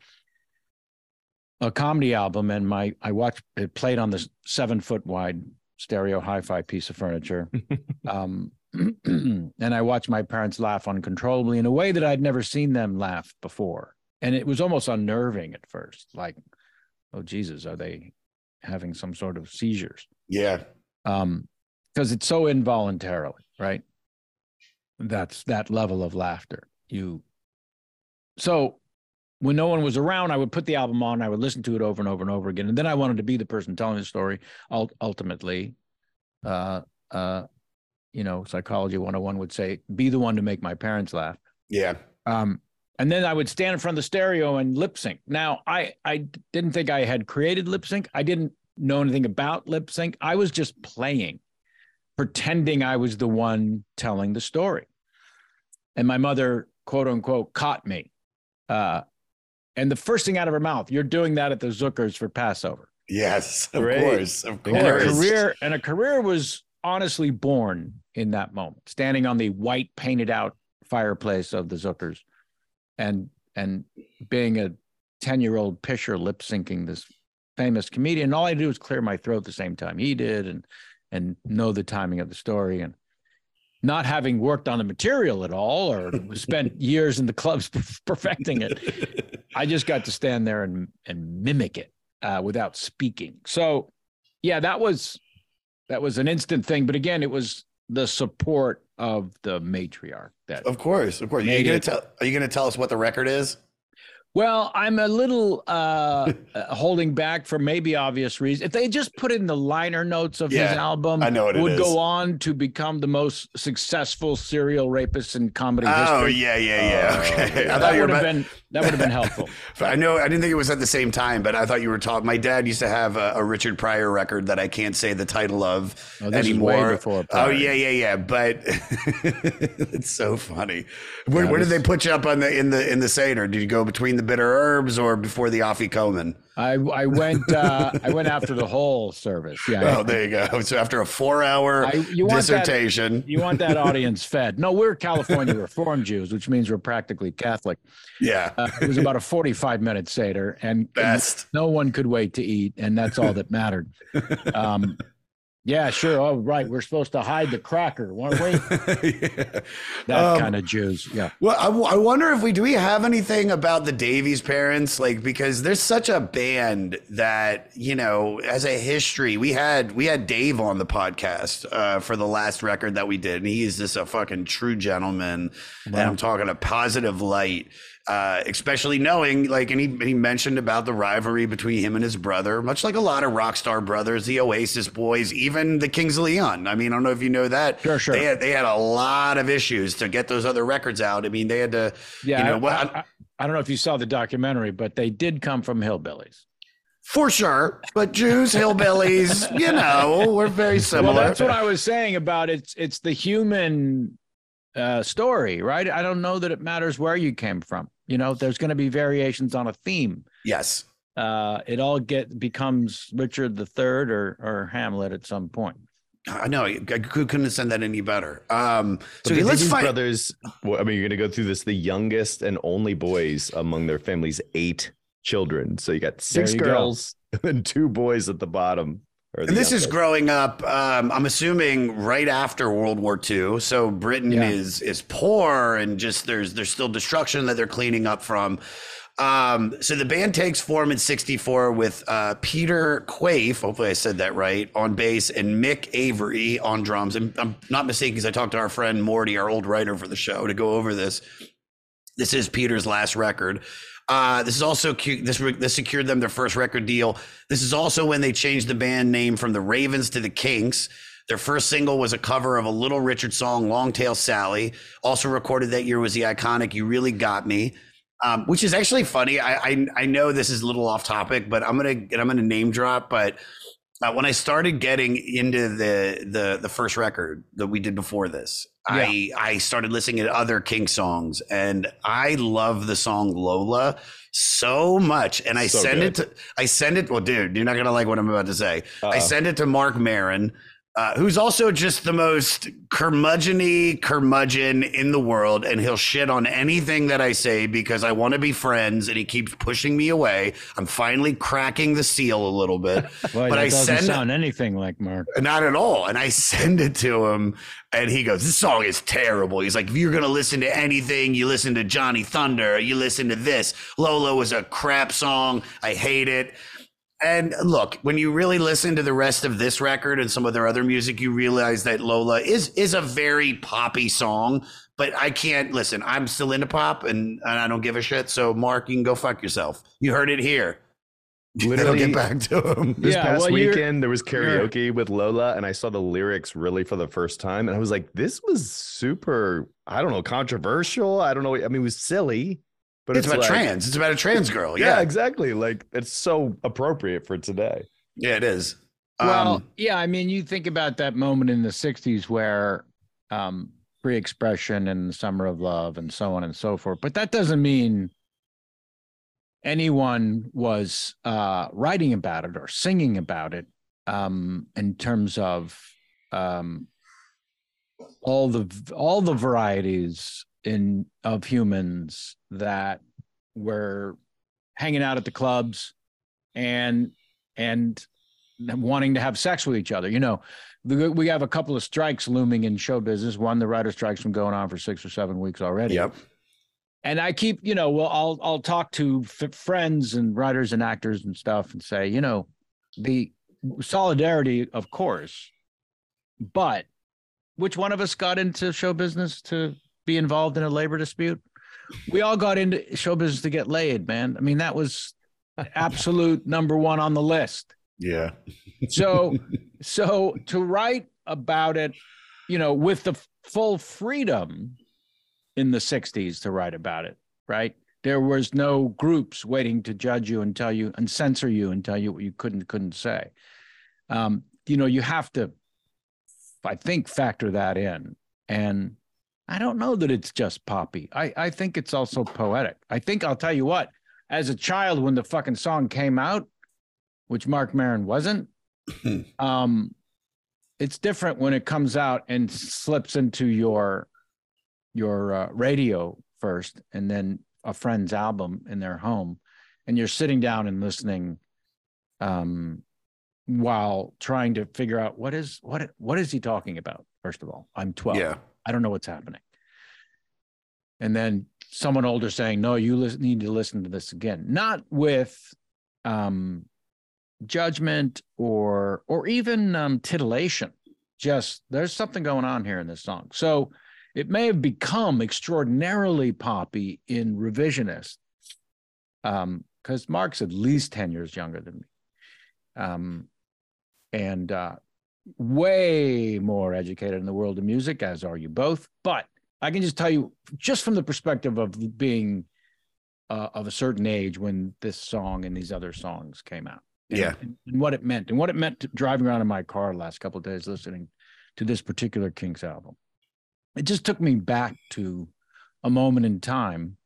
S4: a comedy album and my i watched it played on this seven foot wide stereo hi-fi piece of furniture. Um and i watched my parents laugh uncontrollably in a way that i'd never seen them laugh before. And it was almost unnerving at first like oh jesus are they having some sort of seizures?
S3: Yeah.
S4: um because it's so involuntarily right? That's that level of laughter. You so when no one was around i would put the album on i would listen to it over and over and over again. And then i wanted to be the person telling the story ultimately uh uh you know psychology 101 would say be the one to make my parents laugh
S3: Yeah.
S4: um, and then I would stand in front of the stereo and lip sync. Now, I I didn't think I had created lip sync. I didn't know anything about lip sync. I was just playing, pretending I was the one telling the story. And my mother, quote unquote, caught me. Uh, and the first thing out of her mouth, "You're doing that at the Zookers for Passover."
S3: Yes. Of
S8: Great.
S3: course. Of course.
S4: And a career and a career was honestly born in that moment, standing on the white painted out fireplace of the Zookers, and and being a ten year old pisher lip syncing this famous comedian. All I do is clear my throat the same time he did, and and know the timing of the story, and not having worked on the material at all or spent years in the clubs perfecting it. I just got to stand there and and mimic it uh, without speaking. So, yeah, that was that was an instant thing. But again, it was the support of the matriarch that.
S3: Of course. Of course. Are you gonna tell? Are you gonna tell us what the record is?
S4: Well, I'm a little uh, uh, holding back for maybe obvious reasons. If they just put in the liner notes of his album,
S3: I know it
S4: would
S3: is.
S4: go on to become the most successful serial rapist in comedy
S3: Oh
S4: history.
S3: yeah, yeah, yeah. Okay. I
S4: that
S3: thought you were
S4: would have
S3: about-
S4: been that would have been helpful.
S3: I know. I didn't think it was at the same time, but I thought you were talking. My dad used to have a, a Richard Pryor record that I can't say the title of
S4: Oh, this is way
S3: anymore. oh yeah, yeah, yeah. But it's so funny. Where,
S4: Yeah,
S3: where did they put you up on the in the in the seder? Did you go between the bitter herbs or before the Afikoman?
S4: I I went uh, I went after the whole service. Yeah.
S3: Oh, there you go. So after a four-hour
S4: want that-
S3: dissertation,
S4: You want that audience fed? No, we're California Reform Jews, which means we're practically Catholic.
S3: yeah,
S4: Uh, it was about a 45 minute Seder, and, and no one could wait to eat, and that's all that mattered. Um, yeah, sure. Oh, right. We're supposed to hide the cracker, weren't we?
S3: Yeah.
S4: That
S3: Um,
S4: kind of Jews. Yeah.
S3: Well, I, w- I wonder if we do we have anything about the Davies parents, like because there's such a band that you know as a history. We had we had Dave on the podcast uh, for the last record that we did, and he's just a fucking true gentleman. And I'm talking a positive light. Uh, especially knowing, like, and he, he mentioned about the rivalry between him and his brother, much like a lot of rock star brothers, the Oasis boys, even the Kings of Leon. I mean, I don't know if you know that.
S4: Sure, sure.
S3: They had, they had a lot of issues to get those other records out. I mean, they had to,
S4: Yeah.
S3: you know,
S4: I,
S3: what
S4: I, I don't know if you saw the documentary, but they did come from hillbillies.
S3: for sure. But Jews, hillbillies, you know, we're very similar.
S4: Well, that's what I was saying about it's it's the human uh, story, right? I don't know that it matters where you came from. You know, there's going to be variations on a theme.
S3: yes.
S4: Uh, it all get becomes Richard the Third or or Hamlet at some point.
S3: I know. I couldn't have said that any better. Um, so
S8: the
S3: let's find.
S8: brothers. well, I mean, you're going to go through this. The youngest and only boys among their family's eight children. So you got six
S4: you go.
S8: girls and two boys at the bottom.
S3: And this is growing up. Um, I'm assuming right after World War II. So Britain
S4: Yeah.
S3: is is poor and just there's there's still destruction that they're cleaning up from. Um, so the band takes form in '64 with uh, Peter Quaife, hopefully I said that right, on bass, and Mick Avory on drums. And I'm not mistaken because I talked to our friend Morty, our old writer for the show, to go over this. This is Peter's last record. Uh, this is also this this secured them their first record deal. This is also when they changed the band name from the Ravens to the Kinks. Their first single was a cover of a Little Richard song, "Long Tall Sally." Also recorded that year was the iconic "You Really Got Me," um, which is actually funny. I, I I know this is a little off topic, but I'm gonna I'm gonna name drop. But uh, when I started getting into the the the first record that we did before this, I I started listening to other King songs, and I love the song Lola so much. And I
S8: So
S3: send
S8: good.
S3: it to I send it. Well, dude, you're not gonna like what I'm about to say. I
S8: Uh-oh.
S3: send it to Marc Maron. Uh, who's also just the most curmudgeony curmudgeon in the world, and he'll shit on anything that I say because I want to be friends, and he keeps pushing me away. I'm finally cracking the seal a little bit,
S4: Well,
S3: but I
S4: doesn't
S3: send
S4: sound anything like Mark.
S3: not at all. And I send it to him, and he goes, This song is terrible. He's like, If you're going to listen to anything, you listen to Johnny Thunder, you listen to this. Lola was a crap song. I hate it. And look, when you really listen to the rest of this record and some of their other music, you realize that Lola is is a very poppy song. But I can't listen. I'm still into pop, and, and I don't give a shit. So, Mark, you can go fuck yourself. You heard it here. Then I'll
S8: Literally-
S3: get back to him.
S8: This
S4: Yeah,
S8: past
S4: well,
S8: weekend, there was karaoke with Lola, and I saw the lyrics really for the first time, and I was like, "This was super. I don't know, controversial. I don't know. I mean, it was silly, but
S3: it's,
S8: it's,
S3: about
S8: like,
S3: trans. It's about a trans girl.
S8: Yeah,
S3: Yeah,
S8: exactly. Like it's so appropriate for today.
S3: Yeah, it is.
S4: Well,
S3: Um,
S4: yeah, I mean, you think about that moment in the '60s where um, free expression and the summer of love and so on and so forth, but that doesn't mean anyone was uh, writing about it or singing about it um, in terms of um, all the all the varieties in of humans that were hanging out at the clubs and and wanting to have sex with each other. You know, the, we have a couple of strikes looming in show business. One, the writer strike's been going on for six or seven weeks already.
S3: Yep.
S4: And I keep, you know, well, I'll I'll talk to f- friends and writers and actors and stuff and say, you know, the solidarity, of course, but which one of us got into show business to be involved in a labor dispute? We all got into show business to get laid, man. I mean, that was absolute number one on the list
S3: Yeah.
S4: so so to write about it you know with the full freedom in the 60s to write about it right there was no groups waiting to judge you and tell you and censor you and tell you what you couldn't couldn't say um you know you have to i think factor that in and i don't know that it's just poppy. I i think it's also poetic. I think i'll tell you what as a child when the fucking song came out which mark Maron wasn't um it's different when it comes out and slips into your your uh, radio first and then a friend's album in their home and you're sitting down and listening um while trying to figure out what is what what is he talking about first of all? I'm 12
S3: Yeah.
S4: I don't know what's happening. And then someone older saying no you listen, need to listen to this again. Not with um judgment or or even um titillation. Just there's something going on here in this song. So it may have become extraordinarily poppy in revisionist um because mark's at least 10 years younger than me. Um and uh way more educated in the world of music as are you both but i can just tell you just from the perspective of being uh, of a certain age when this song and these other songs came out and,
S3: Yeah.
S4: and, and what it meant and what it meant to driving around in my car the last couple of days listening to this particular Kinks album. It just took me back to a moment in time.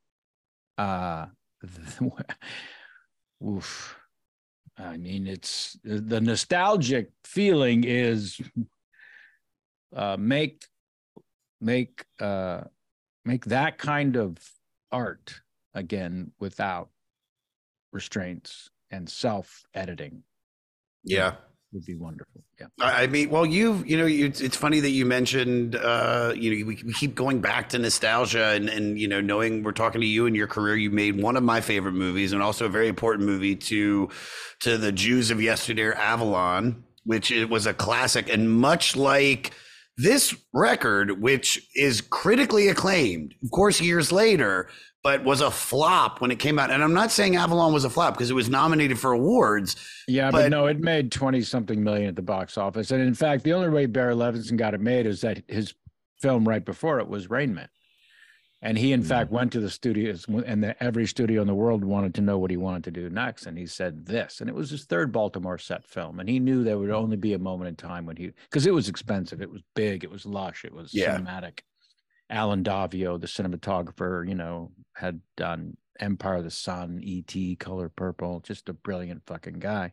S4: Uh, oof. I mean, it's the nostalgic feeling is uh, make make uh, make that kind of art again without restraints and self editing.
S3: Yeah.
S4: Would be wonderful. Yeah.
S3: I mean, well, you've, you know, you, it's funny that you mentioned, uh, you know, we, we keep going back to nostalgia and and you know, knowing we're talking to you and your career, you made one of my favorite movies and also a very important movie to to the Jews of yesterday, Avalon, which it was a classic and much like this record, which is critically acclaimed, of course, years later, but was a flop when it came out. And I'm not saying Avalon was a flop because it was nominated for awards.
S4: Yeah, but, no, it made 20 something million at the box office. And in fact, the only way Barry Levinson got it made is that his film right before it was Rain Man. And he, in mm-hmm. fact, went to the studios, and the, every studio in the world wanted to know what he wanted to do next. And he said this, and it was his third Baltimore set film. And he knew there would only be a moment in time when he, because it was expensive, it was big, it was lush, it was
S3: Yeah.
S4: cinematic. Allen Daviau, the cinematographer, you know, had done Empire of the Sun, E.T., Color Purple, just a brilliant fucking guy.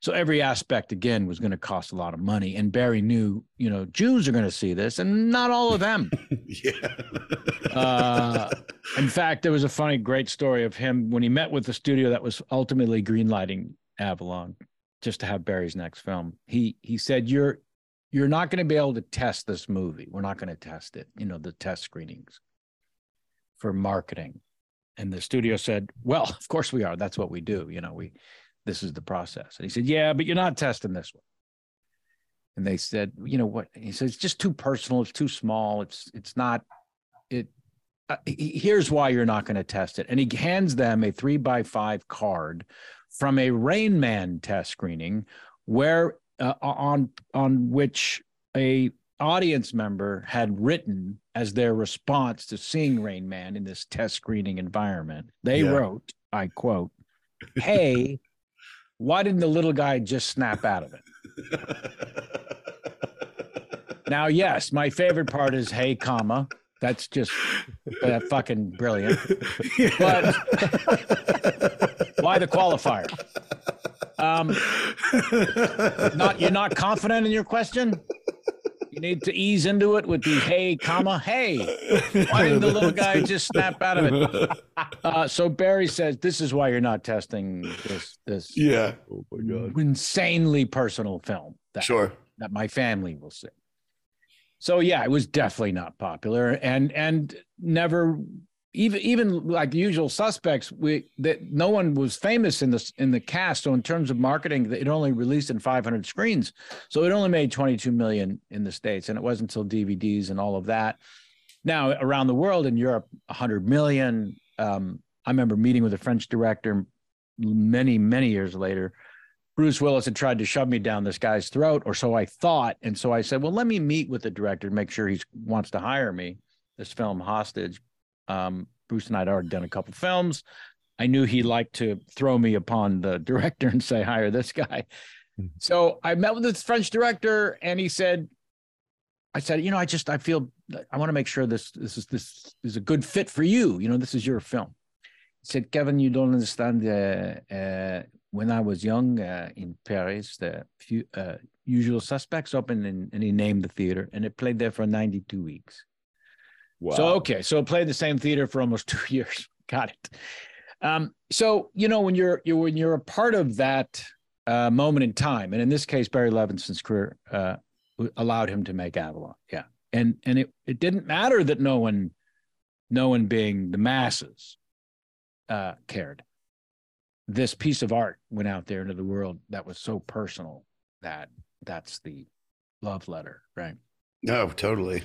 S4: So every aspect again was going to cost a lot of money. And Barry knew, you know, Jews are going to see this, and not all of them.
S3: yeah.
S4: Uh, in fact, there was a funny, great story of him when he met with the studio that was ultimately greenlighting Avalon, just to have Barry's next film. He he said, "You're you're not going to be able to test this movie. We're not going to test it. You know, the test screenings for marketing." And the studio said, "Well, of course we are. That's what we do. You know, we this is the process." And he said, "Yeah, but you're not testing this one." And they said, "You know what?" He said, "It's just too personal. It's too small. It's it's not it uh, here's why you're not going to test it and he hands them a three by five card from a rain man test screening where uh, on on which a audience member had written as their response to seeing rain man in this test screening environment. They
S3: Yeah.
S4: wrote i quote hey why didn't the little guy just snap out of it? Now yes my favorite part is hey comma that's just uh, fucking brilliant. But why the qualifier? Um not you're not confident in your question you need to ease into it with the hey comma hey why didn't the little guy just snap out of it uh, so barry says this is why you're not testing this this
S3: Yeah.
S8: Oh my god.
S4: insanely personal film that,
S3: Sure.
S4: that my family will see. So yeah, it was definitely not popular and and never even even like the usual suspects we that no one was famous in this in the cast so in terms of marketing it only released in 500 screens so it only made 22 million in the states and it wasn't until DVDs and all of that now around the world in Europe 100 million um, I remember meeting with a French director many many years later Bruce Willis had tried to shove me down this guy's throat, or so I thought. And so I said, well, let me meet with the director to make sure he wants to hire me. This film, Hostage. Um, Bruce and I had already done a couple films. I knew he liked to throw me upon the director and say, hire this guy. So I met with this French director, and he said, I said, you know, I just I feel I want to make sure this this is this is a good fit for you. You know, this is your film. He said, Kevin, you don't understand. Uh, uh, when I was young uh, in Paris, the few, uh, Usual Suspects opened, and, and he named the theater, and it played there for 92 weeks.
S8: Wow.
S4: So okay, so played the same theater for almost two years. Got it. Um, so you know when you're you when you're a part of that uh, moment in time, and in this case, Barry Levinson's career uh, allowed him to make Avalon. Yeah, and and it it didn't matter that no one, no one being the masses, uh, cared. This piece of art went out there into the world that was so personal that that's the love letter, right?
S3: No, totally.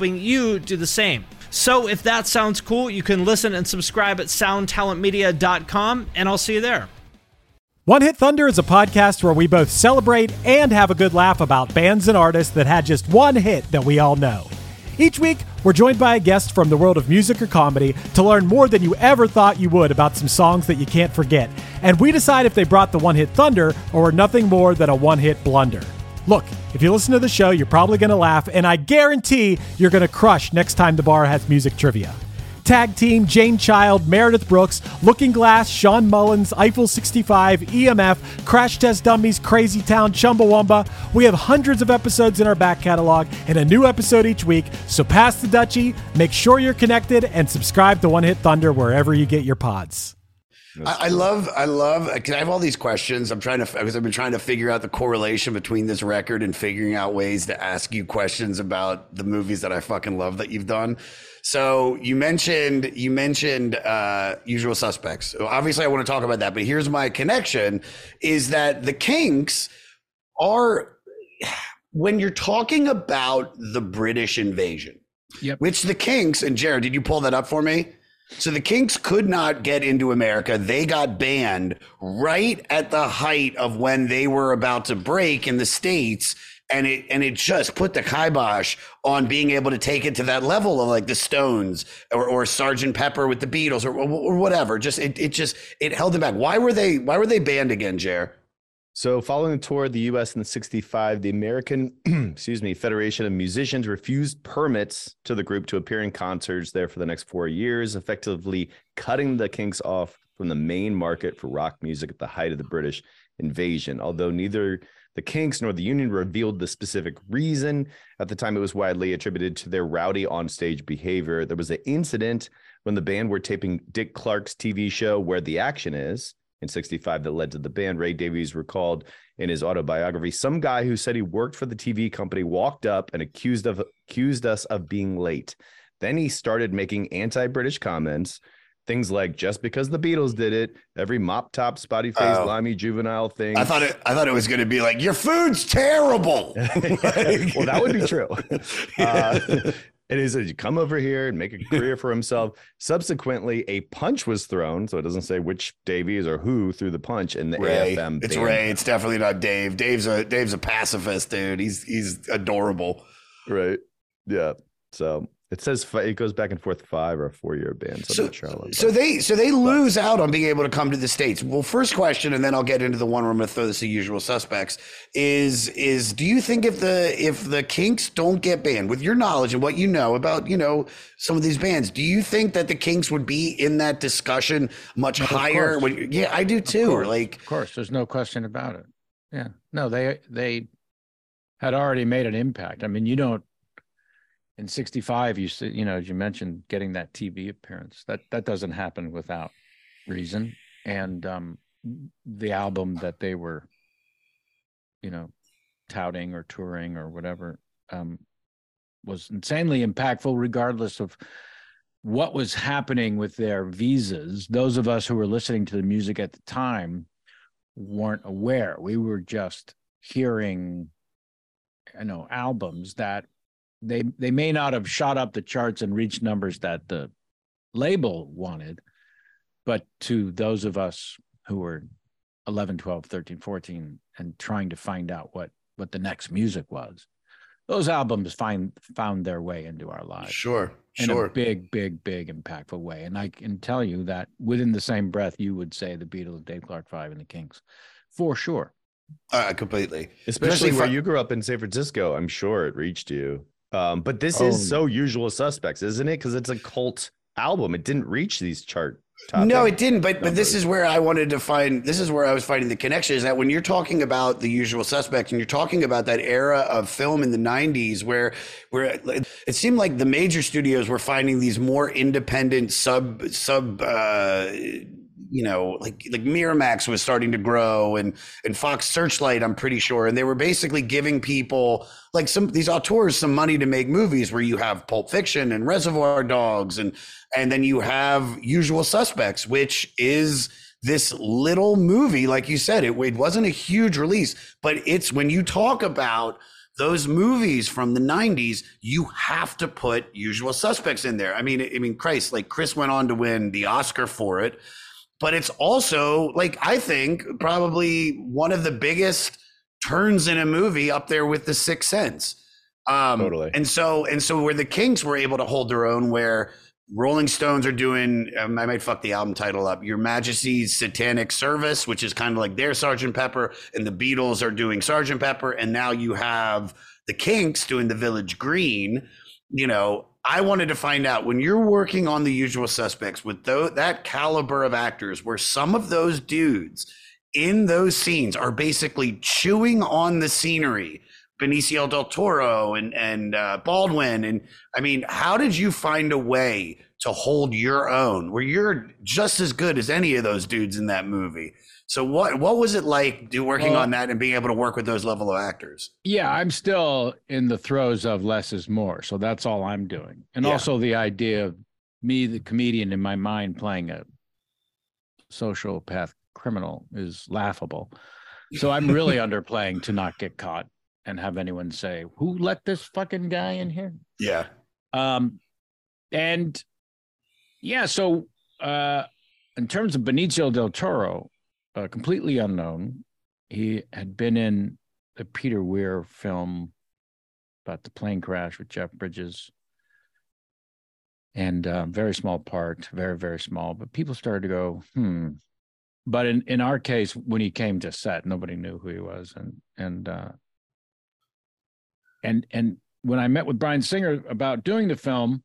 S9: you do the same. So if that sounds cool, you can listen and subscribe at soundtalentmedia.com, and I'll see you there.
S10: One Hit Thunder is a podcast where we both celebrate and have a good laugh about bands and artists that had just one hit that we all know. Each week, we're joined by a guest from the world of music or comedy to learn more than you ever thought you would about some songs that you can't forget. And we decide if they brought the one hit thunder or were nothing more than a one hit blunder. Look, if you listen to the show, you're probably going to laugh, and I guarantee you're going to crush next time the bar has music trivia. Tag Team, Jane Child, Meredith Brooks, Looking Glass, Shawn Mullins, Eiffel 65, EMF, Crash Test Dummies, Crazy Town, Chumbawamba. We have hundreds of episodes in our back catalog and a new episode each week, so pass the Dutchie, make sure you're connected, and subscribe to One Hit Thunder wherever you get your pods.
S3: I, I love, I love, because I have all these questions. I'm trying to, because I've been trying to figure out the correlation between this record and figuring out ways to ask you questions about the movies that I fucking love that you've done. So you mentioned, you mentioned uh, Usual Suspects. Obviously, I want to talk about that, but here's my connection: is that the Kinks are when you're talking about the British invasion,
S4: Yep.
S3: which the Kinks and Jared, did you pull that up for me? So the Kinks could not get into America. They got banned right at the height of when they were about to break in the States. And it and it just put the kibosh on being able to take it to that level of like the Stones or, or Sergeant Pepper with the Beatles or, or whatever. Just it, it just it held them back. Why were they why were they banned again, Jer?
S8: So, following the tour of the U.S. in the '65, the American, excuse me, Federation of Musicians refused permits to the group to appear in concerts there for the next four years, effectively cutting the Kinks off from the main market for rock music at the height of the British invasion. Although neither the Kinks nor the Union revealed the specific reason, at the time it was widely attributed to their rowdy onstage behavior. There was an incident when the band were taping Dick Clark's TV show Where the Action Is in 65 that led to the band. Ray Davies recalled in his autobiography, some guy who said he worked for the TV company walked up and accused of accused us of being late. Then he started making anti-British comments, things like just because the Beatles did it, every mop top, spotty face,
S3: Oh.
S8: limey juvenile thing.
S3: I thought it I thought it was gonna be like, your food's terrible.
S8: well, that would be true. Uh, and he said, come over here and make a career for himself. Subsequently, a punch was thrown. So it doesn't say which Davies or who threw the punch in the
S3: Ray.
S8: AFM.
S3: It's
S8: band.
S3: Ray. It's definitely not Dave. Dave's a Dave's a pacifist, dude. He's he's adorable.
S8: Right. Yeah. So it says fi- it goes back and forth five or four year bans. So, sure. how
S3: So they so they lose out on being able to come to the states. Well, first question, and then I'll get into the one where I'm going to throw this to usual suspects. Is is do you think if the if the Kinks don't get banned, with your knowledge and what you know about you know some of these bands, do you think that the Kinks would be in that discussion much
S4: Of
S3: higher? When- yeah, I do too.
S4: course,
S3: Like
S4: of course, there's no question about it. Yeah, no, they they had already made an impact. I mean, you don't in '65. You see, you know, as you mentioned, getting that TV appearance that that doesn't happen without reason. And um, the album that they were, you know, touting or touring or whatever, um, was insanely impactful, regardless of what was happening with their visas. Those of us who were listening to the music at the time weren't aware. We were just hearing, you know, albums that they they may not have shot up the charts and reached numbers that the label wanted, but to those of us who were 11, 12, 13, 14 and trying to find out what what the next music was, those albums find found their way into our lives
S3: sure, Sure.
S4: in
S3: sure.
S4: a big, big, big, impactful way. And I can tell you that within the same breath, you would say the Beatles, Dave Clark Five, and the Kinks, for sure.
S3: Uh, completely.
S8: especially where
S3: fi-
S8: you grew up in San Francisco, I'm sure it reached you. Um, but this
S4: Oh.
S8: is so usual suspects, isn't it? Because it's a cult album. It didn't reach these chart. Top
S3: no, it didn't. But but this is where I wanted to find. This is where I was finding the connection. Is that when you're talking about the usual suspects and you're talking about that era of film in the '90s, where where it seemed like the major studios were finding these more independent sub sub. Uh, you know, like like Miramax was starting to grow, and and Fox Searchlight, I'm pretty sure, and they were basically giving people like some these auteurs some money to make movies where you have Pulp Fiction and Reservoir Dogs, and and then you have Usual Suspects, which is this little movie, like you said, it, it wasn't a huge release, but it's when you talk about those movies from the 90s, you have to put Usual Suspects in there. I mean, I mean, Christ, like Chris went on to win the Oscar for it but it's also like I think probably one of the biggest turns in a movie up there with The Sixth Sense. Um,
S8: Totally.
S3: And so and so where the Kinks were able to hold their own, where Rolling Stones are doing, um, I might fuck the album title up, Your Majesty's Satanic Service, which is kind of like their Sergeant Pepper, and the Beatles are doing Sergeant Pepper, and now you have the Kinks doing the Village Green. You know, I wanted to find out when you're working on the usual suspects with tho- that caliber of actors, where some of those dudes in those scenes are basically chewing on the scenery. Benicio del Toro and and uh, Baldwin, and I mean, how did you find a way to hold your own where you're just as good as any of those dudes in that movie? So what what was it like do working
S4: Well-
S3: on that and being able to work with those level of actors?
S4: Yeah, I'm still in the throes of less is more. So that's all I'm doing. And
S3: Yeah.
S4: also the idea of me, the comedian in my mind, playing a sociopath criminal is laughable. So I'm really underplaying to not get caught and have anyone say, Who let this fucking guy in here?
S3: Yeah.
S4: Um, and yeah, so uh, in terms of Benicio del Toro, uh, completely unknown, he had been in the Peter Weir film about the plane crash with Jeff Bridges, and uh, very small part, very very small. But people started to go, hmm. But in in our case, when he came to set, nobody knew who he was, and and uh, and and when I met with Bryan Singer about doing the film,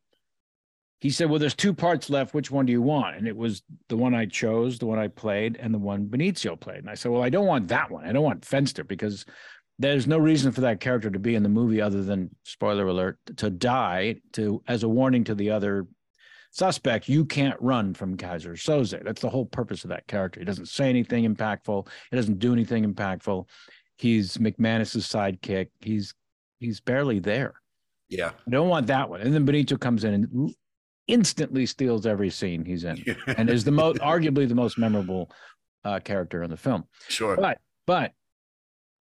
S4: he said, "Well, there's two parts left. Which one do you want?" And it was the one I chose, the one I played, and the one Benicio played. And I said, "Well, I don't want that one. I don't want Fenster because there's no reason for that character to be in the movie other than spoiler alert to die to as a warning to the other suspect. You can't run from Kaiser Soze. That's the whole purpose of that character. He doesn't say anything impactful. He doesn't do anything impactful. He's McManus's sidekick. He's he's barely there.
S3: Yeah.
S4: I don't want that one. And then Benito comes in and instantly steals every scene he's in, and is the most arguably the most memorable uh, character in the film.
S3: Sure.
S4: But but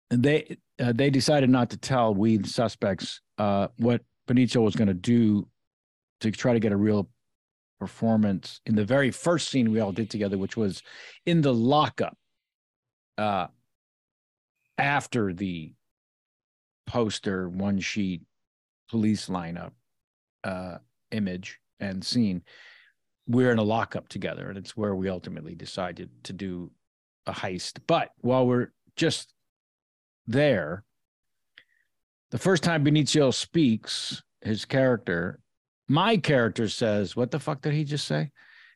S4: they uh, they decided not to tell we the suspects uh, what Benicio was going to do to try to get a real performance in the very first scene we all did together, which was in the lockup uh, after the poster one sheet police lineup uh, image and seen We're in a lockup together, and it's where we ultimately decided to do a heist. But while we're just there, the first time Benicio speaks, his character, my character says, What the fuck did he just say?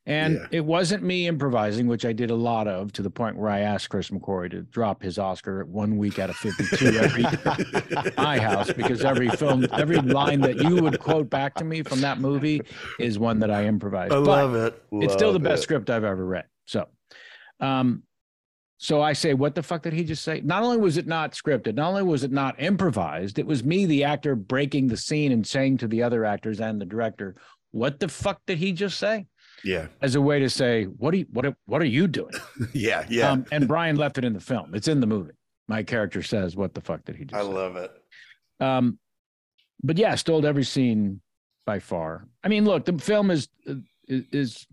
S4: And
S2: Yeah.
S4: it wasn't me improvising, which I did a lot of to the point where I asked Chris McQuarrie to drop his Oscar one week out of 52 every my house because every film, every line that you would quote back to me from that movie is one that I improvised.
S3: I
S4: But
S3: love it.
S4: It's still the best
S3: it.
S4: script I've ever read. So, um, so I say, what the fuck did he just say? Not only was it not scripted, not only was it not improvised, it was me, the actor, breaking the scene and saying to the other actors and the director, "What the fuck did he just say?"
S3: Yeah.
S4: As a way to say, "What are you, what are, what are you doing?"
S3: Yeah. Yeah.
S4: Um, and Bryan left it in the film. It's in the movie. My character says, "What the fuck did he just?"
S3: I love it.
S4: Um, but yeah, stole every scene by far. I mean, look, the film is is, is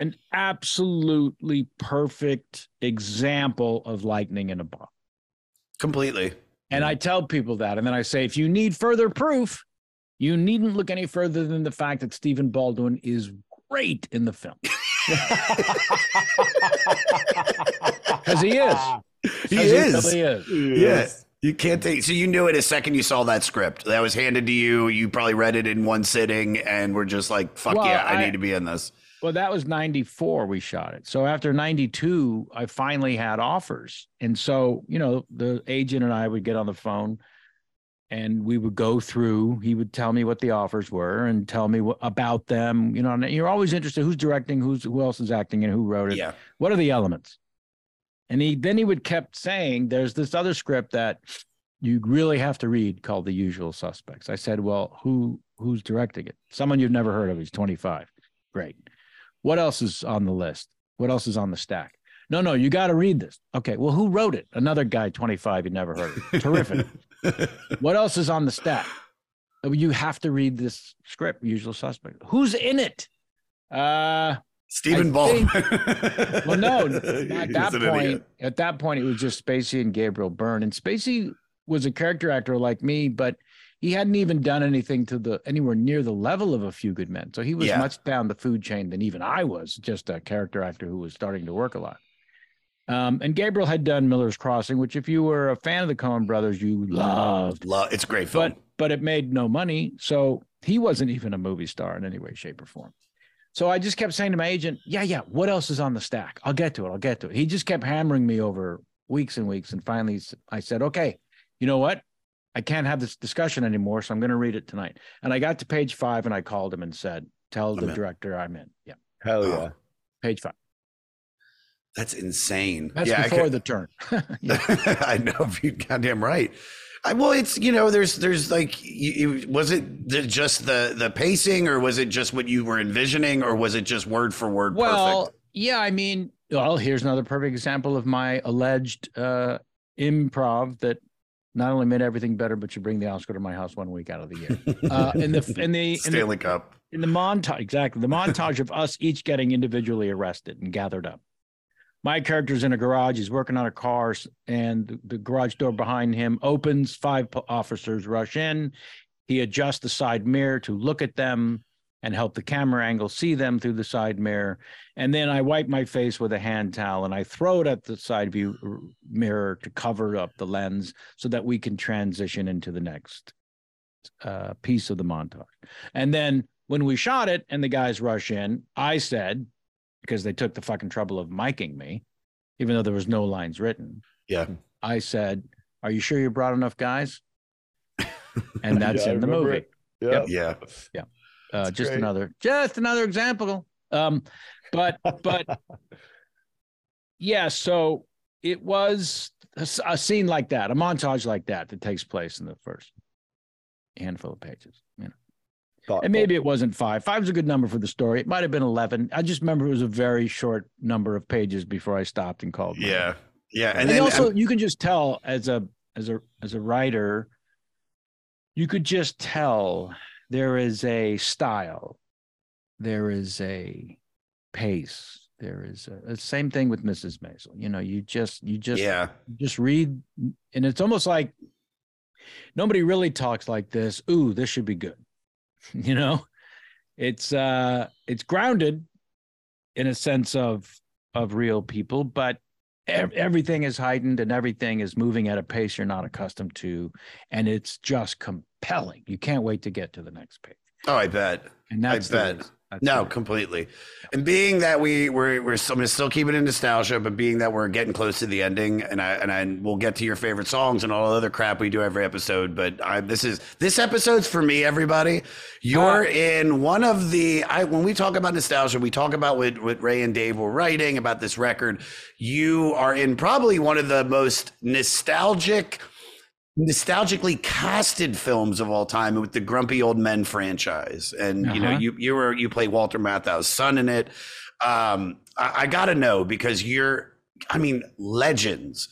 S4: an absolutely perfect example of lightning in a bottle.
S3: Completely.
S4: And I tell people that, and then I say, if you need further proof, you needn't look any further than the fact that Stephen Baldwin is great in the film. Because he is.
S3: He is.
S4: He is.
S3: Yeah. You can't take so you knew it a second you saw that script. That was handed to you. You probably read it in one sitting and were just like, fuck
S4: Well,
S3: yeah, I,
S4: I-
S3: need to be in this.
S4: Well, that was 94 we shot it. So after 92, I finally had offers. And so, you know, the agent and I would get on the phone and we would go through, he would tell me what the offers were and tell me what, about them, you know, and you're always interested who's directing, who's who else is acting and who wrote it.
S3: Yeah.
S4: What are the elements? And he then he would kept saying there's this other script that you really have to read called The Usual Suspects. I said, "Well, who who's directing it? Someone you've never heard of. He's 25. Great. What else is on the list? What else is on the stack? No, no, you got to read this. Okay. Well, who wrote it? Another guy, 25, you never heard of. Terrific. What else is on the stack? Oh, You have to read this script, Usual Suspect. Who's in it? Uh
S3: Stephen Baldwin.
S4: well, no, at that point,
S3: idiot.
S4: at that point, it was just Spacey and Gabriel Byrne. And Spacey was a character actor like me, but he hadn't even done anything to the anywhere near the level of a few good men. So he was
S3: Yeah.
S4: much down the food chain than even I was, just a character actor who was starting to work a lot. Um, and Gabriel had done Miller's Crossing, which if you were a fan of the Coen brothers, you loved.
S3: Love, it's a great film.
S4: But but it made no money. So he wasn't even a movie star in any way, shape, or form. So I just kept saying to my agent, yeah, yeah, what else is on the stack? I'll get to it. I'll get to it. He just kept hammering me over weeks and weeks. And finally I said, okay, you know what? I can't have this discussion anymore. So I'm going to read it tonight. And I got to page five and I called him and said, tell the
S3: in.
S4: director I'm in. Yeah.
S8: Hell yeah.
S4: Page five.
S3: That's insane.
S4: That's
S3: yeah,
S4: before the turn.
S3: I know you're goddamn right. I, well, it's you know, there's there's like, you, you- was it the, just the the pacing, or was it just what you were envisioning, or was it just word for word
S4: Well,
S3: perfect?
S4: yeah, I mean, well, here's another perfect example of my alleged uh, improv that not only made everything better, but you bring the Oscar to my house one week out of the year. Uh, in the in the in
S3: Stanley
S4: the,
S3: Cup.
S4: in the montage, exactly the montage of us each getting individually arrested and gathered up. My character's in a garage. He's working on a car, and the, garage door behind him opens. Five officers rush in. He adjusts the side mirror to look at them and help the camera angle see them through the side mirror. And then I wipe my face with a hand towel and I throw it at the side view mirror to cover up the lens so that we can transition into the next uh, piece of the montage. And then when we shot it and the guys rush in, I said, because they took the fucking trouble of miking me, even though there was no lines written.
S3: Yeah.
S4: I said, Are you sure you brought enough guys? And that's
S8: Yeah,
S4: in the movie.
S8: Yeah.
S3: Yeah.
S4: Yeah. Uh, just
S8: great.
S4: another, just another example. Um, but, but yeah, so it was a scene like that, a montage like that, that takes place in the first handful of pages. You know,
S8: Thoughtful.
S4: and maybe it wasn't five. Five Five's a good number for the story. It might have been eleven. I just remember it was a very short number of pages before I stopped and called. my-
S3: Yeah. Yeah.
S4: and,
S3: And, then
S4: also
S3: um,
S4: you can just tell as a as a as a writer you could just tell there is a style there is a pace there is a, the same thing with mrs maisel you know you just you just
S3: yeah.
S4: you just read and it's almost like nobody really talks like this ooh this should be good you know it's uh it's grounded in a sense of of real people but ev- everything is heightened and everything is moving at a pace you're not accustomed to and it's just compelling you can't wait to get to the next page
S3: Oh, I bet.
S4: and that's
S3: I bet.
S4: reason. That's
S3: No,
S4: the-
S3: completely. And being that we we're we're I'm gonna still keep it in nostalgia, but being that we're getting close to the ending, and I and I we'll get to your favorite songs and all the other crap we do every episode. But I, this is this episode's for me, everybody. You're in one of the I when we talk about nostalgia, we talk about what what Ray and Dave were writing about this record. You are in probably one of the most nostalgic nostalgically casted films of all time with the Grumpy Old Men franchise. And you know,
S4: Uh-huh.
S3: you you were you play Walter Matthau's son in it. Um, I, I gotta know because you're, I mean, legends,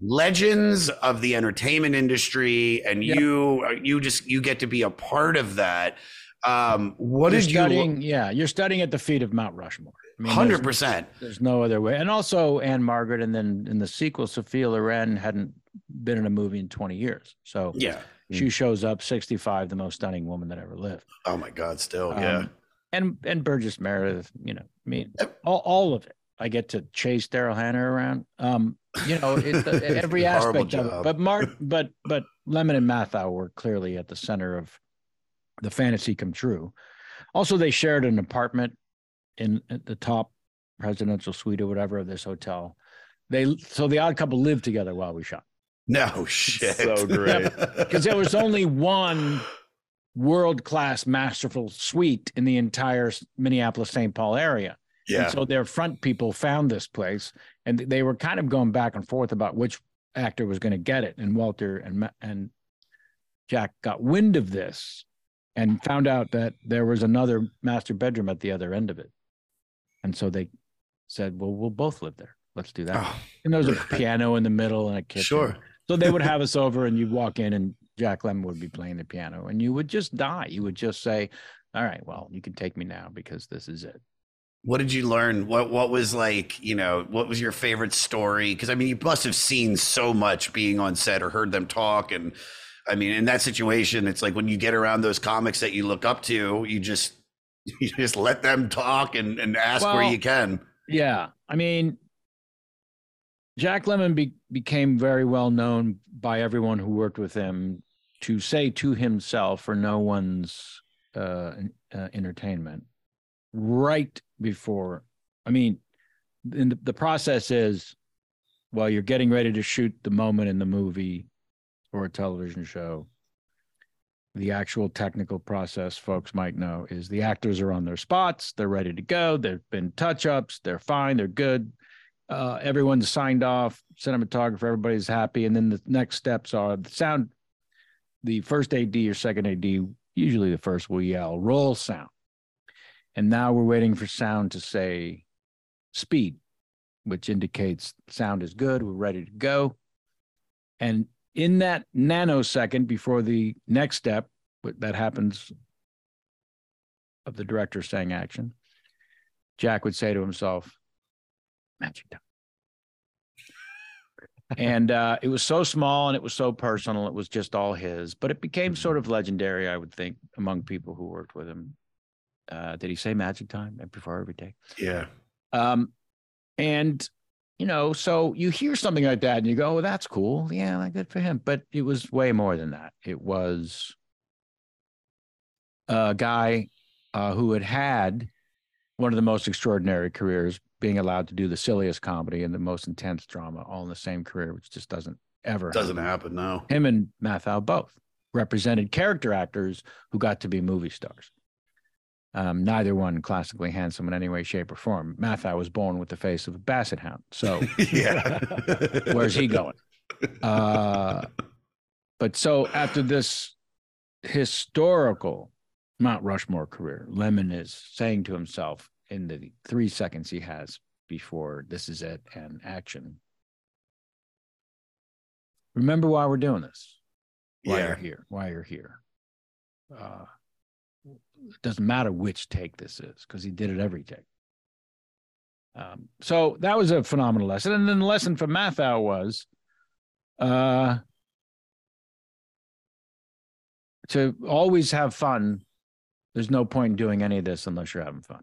S3: legends of the entertainment industry, and
S4: Yeah.
S3: you you just you get to be a part of that. Um, what
S4: you're studying
S3: you?
S4: yeah you're studying at the feet of mount rushmore I mean, there's-
S3: Hundred percent.
S4: There's no other way. And also Ann-Margret, and then in the sequel, Sophia Loren hadn't been in a movie in 20 years. So
S3: Yeah.
S4: she shows up 65, the most stunning woman that ever lived.
S3: Oh my God. Still,
S4: Um,
S3: yeah.
S4: And and Burgess Meredith, you know, I mean, all, all of it. I get to chase Daryl Hannah around. Um, you know, it, every
S3: Horrible
S4: aspect of it. But Mark, but but Lemmon and Matthau were clearly at the center of the fantasy come true. Also, they shared an apartment in at the top presidential suite or whatever of this hotel. They so the odd couple lived together while we shot
S3: No shit.
S8: So great.
S4: because there was only one world class masterful suite in the entire Minneapolis St. Paul area.
S3: Yeah.
S4: And so their front people found this place and they were kind of going back and forth about which actor was going to get it. And Walter and and Jack got wind of this and found out that there was another master bedroom at the other end of it. And so they said, "Well, we'll both live there. Let's do that."
S3: Oh,
S4: and there was a piano in the middle and a kitchen.
S3: Sure.
S4: So they would have us over, and you'd walk in, and Jack Lemmon would be playing the piano, and you would just die. You would just say, "All right, well, you can take me now because this is it."
S3: What did you learn? What what was like, you know, what was your favorite story? Because I mean, you must have seen so much being on set or heard them talk. And I mean, in that situation, it's like when you get around those comics that you look up to, you just you just let them talk and, and ask where you can.
S4: Yeah, I mean, Jack Lemmon be, became very well known by everyone who worked with him to say to himself for no one's uh, uh, entertainment right before. I mean, in the, the process is while you're getting ready to shoot the moment in the movie or a television show. The actual technical process, folks might know, is the actors are on their spots, they're ready to go, there've been touch ups, they're fine, they're good. Uh, everyone's signed off, cinematographer, everybody's happy. And then the next steps are the sound, the first AD or second AD, usually the first will yell, roll sound. And now we're waiting for sound to say speed, which indicates sound is good, we're ready to go. And in that nanosecond before the next step that happens of the director saying action, Jack would say to himself, magic time. and uh, it was so small and it was so personal. It was just all his, but it became sort of legendary, I would think, among people who worked with him. Uh, did he say magic time before every take?
S3: Yeah.
S4: Um, and you know, so you hear something like that and you go, oh, that's cool. Yeah, good for him. But it was way more than that. It was a guy uh, who had had one of the most extraordinary careers, being allowed to do the silliest comedy and the most intense drama all in the same career, which just doesn't ever
S3: Doesn't happen, no.
S4: him and Matthau both represented character actors who got to be movie stars. Um, neither one classically handsome in any way, shape, or form. Matthau was born with the face of a basset hound. So
S3: Yeah.
S4: where's he going? Uh, but so after this historical Mount Rushmore career, Lemmon is saying to himself in the three seconds he has before this is it and action. Remember why we're doing this. Why
S3: Yeah.
S4: you're here. Why you're here. Uh, it doesn't matter which take this is because he did it every take. Um, so that was a phenomenal lesson. And then the lesson from Matthau was uh, to always have fun. There's no point in doing any of this unless you're having fun.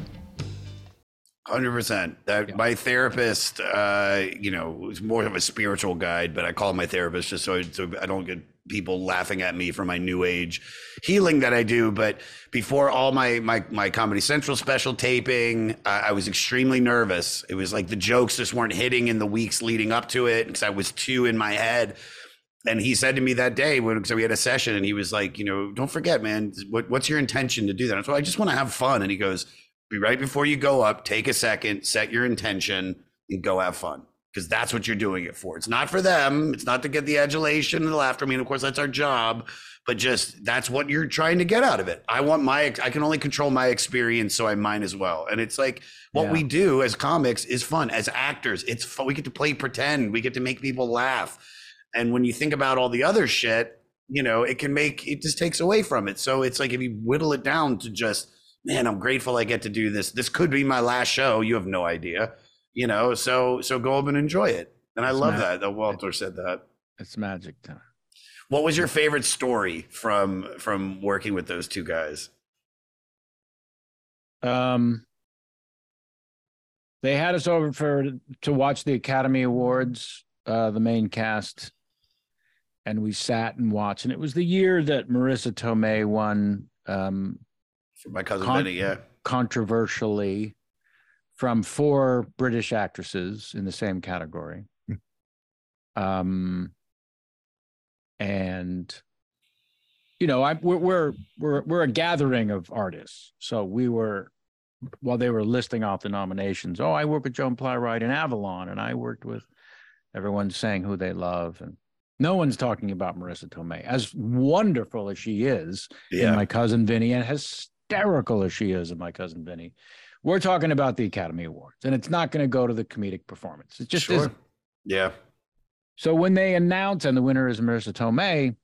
S3: Hundred percent. That my therapist, uh, you know, was more of a spiritual guide, but I call him my therapist just so, so I don't get people laughing at me for my new age healing that I do. But before all my my my Comedy Central special taping, uh, I was extremely nervous. It was like the jokes just weren't hitting in the weeks leading up to it because I was too in my head. And he said to me that day when so we had a session, and he was like, you know, don't forget, man, what, what's your intention to do that? I said, I just want to have fun. And he goes, be right before you go up, take a second, set your intention, and go have fun. Because that's what you're doing it for. It's not for them. It's not to get the adulation and the laughter. I mean, of course, that's our job, but just that's what you're trying to get out of it. I want my, I can only control my experience, so I mine as well. And it's like what
S4: Yeah.
S3: we do as comics is fun. As actors, it's fun. We get to play pretend. We get to make people laugh. And when you think about all the other shit, you know, it can make it just takes away from it. So it's like if you whittle it down to just, man, I'm grateful I get to do this. This could be my last show. You have no idea, you know. So so go up and enjoy it. And I
S4: It's
S3: love
S4: ma-
S3: that that Walter said that.
S4: It's magic time.
S3: What was your favorite story from from working with those two guys?
S4: Um, they had us over for to watch the Academy Awards, uh, the main cast, and we sat and watched. And it was the year that Marisa Tomei won um,
S3: my cousin
S4: Con-
S3: Vinny, yeah.
S4: controversially from four British actresses in the same category. Um, and you know, I we're we're we're we're a gathering of artists. So we were while they were listing off the nominations. Oh, I worked with Joan Plowright in Avalon, and I worked with everyone saying who they love, and No one's talking about Marisa Tomei, as wonderful as she is
S3: Yeah.
S4: in My Cousin Vinny, and hysterical as she is in My Cousin Vinny. We're talking about the Academy Awards, and it's not going to go to the comedic performance. It just
S3: Sure.
S4: isn't.
S3: Yeah.
S4: So when they announce and the winner is Marisa Tomei,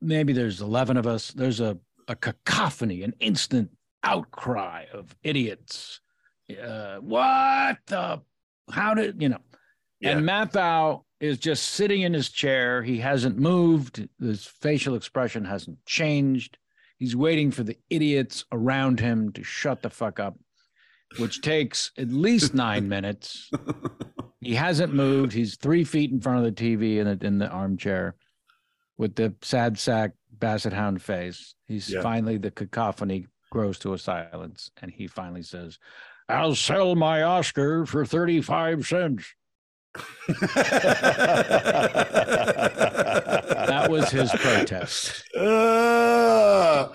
S4: maybe there's 11 of us. There's a, a cacophony, an instant outcry of idiots. Uh, what the? How did, you know? And Matthau is just sitting in his chair. He hasn't moved. His facial expression hasn't changed. He's waiting for the idiots around him to shut the fuck up, which takes at least nine minutes. He hasn't moved. He's three feet in front of the TV in the, in the armchair with the sad sack basset hound face. He's
S3: Yeah.
S4: finally, the cacophony grows to a silence. And he finally says, I'll sell my Oscar for 35 cents. That was his protest.
S3: Uh,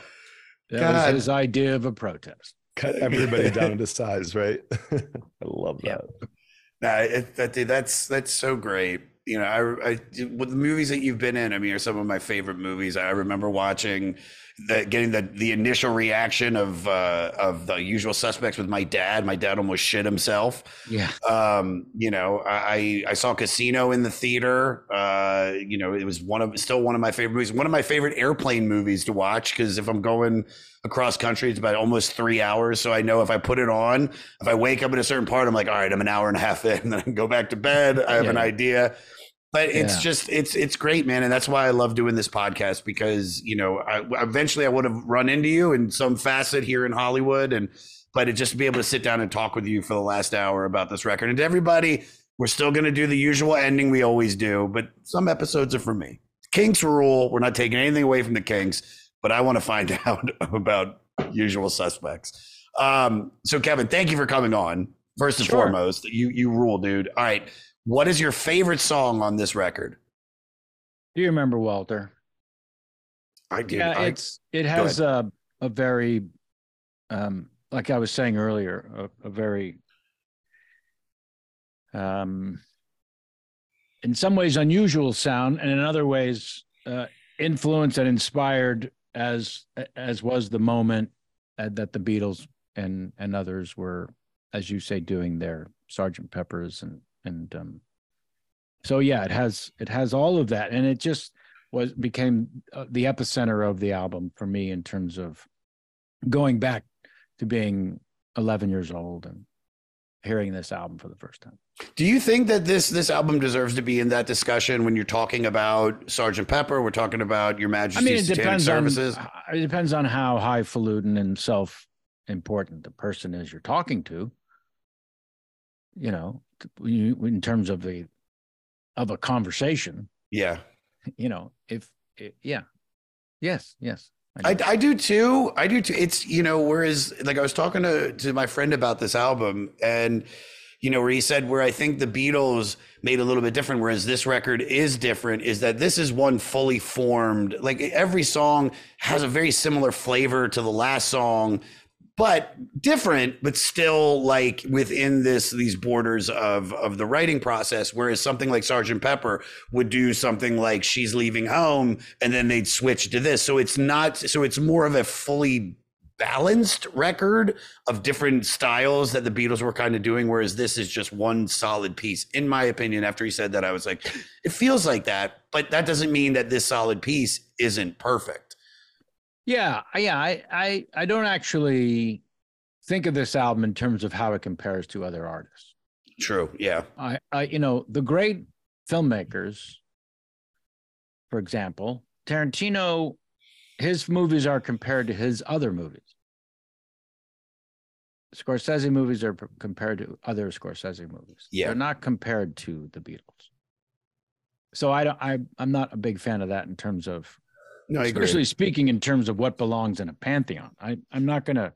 S4: That
S3: God.
S4: was his idea of a protest.
S8: Cut everybody down to size, right? I love that.
S3: Nah, it, that, dude, that's that's so great. You know, I, I with the movies that you've been in, I mean, are some of my favorite movies. I remember watching the getting the the initial reaction of uh, of the Usual Suspects with my dad. My dad almost shit himself.
S4: Yeah.
S3: Um, you know, I I saw Casino in the theater. Uh, you know, it was one of still one of my favorite movies. One of my favorite airplane movies to watch because if I'm going across country, it's about almost three hours. So I know if I put it on, if I wake up at a certain part, I'm like, all right, I'm an hour and a half in, and then I can go back to bed. I have an idea. But it's
S4: Yeah.
S3: just it's it's great, man, and that's why I love doing this podcast because you know I, eventually I would have run into you in some facet here in Hollywood, and but it just to be able to sit down and talk with you for the last hour about this record, and to everybody, we're still going to do the usual ending we always do, but some episodes are for me. Kinks rule. We're not taking anything away from the Kinks, but I want to find out about usual suspects. Um, so Kevin, thank you for coming on. First and
S4: Sure.
S3: foremost, you you rule, dude. All right. What is your favorite song on this record?
S4: Do you remember Walter?
S3: I do.
S4: Yeah,
S3: I-
S4: it's it has a a very um like I was saying earlier, a, a very um in some ways unusual sound and in other ways uh influenced and inspired as as was the moment uh, that the Beatles and and others were as you say doing their Sergeant Peppers and and um so yeah it has it has all of that and it just was became uh, the epicenter of the album for me in terms of going back to being 11 years old and hearing this album for the first time
S3: Do you think that this this album deserves to be in that discussion when you're talking about Sergeant Pepper? We're talking about Your
S4: I
S3: Majesty's
S4: mean, it
S3: Satanic Services.
S4: on it depends on how highfalutin and self-important the person is you're talking to. You know, in terms of the of a conversation.
S3: yeah.
S4: You know, if, if yeah, yes, yes.
S3: I, I do too. I do too. It's you know, whereas like I was talking to to my friend about this album, and you know, where he said where I think the Beatles made a little bit different, whereas this record is different, is that this is one fully formed. Like every song has a very similar flavor to the last song, but different, but still like within this these borders of of the writing process. Whereas something like Sergeant Pepper would do something like She's Leaving Home, and then they'd switch to this. So it's not. So it's more of a fully balanced record of different styles that the Beatles were kind of doing, whereas this is just one solid piece. In my opinion, after he said that, I was like, it feels like that, but that doesn't mean that this solid piece isn't perfect.
S4: Yeah, I- yeah. I, I I don't actually think of this album in terms of how it compares to other artists.
S3: True. Yeah.
S4: I, I you know, the great filmmakers, for example, Tarantino, his movies are compared to his other movies. Scorsese movies are compared to other Scorsese movies.
S3: Yeah.
S4: They're not compared to the Beatles. So I don't I I'm not a big fan of that in terms of
S3: No,
S4: especially speaking in terms of what belongs in a pantheon. I I'm not gonna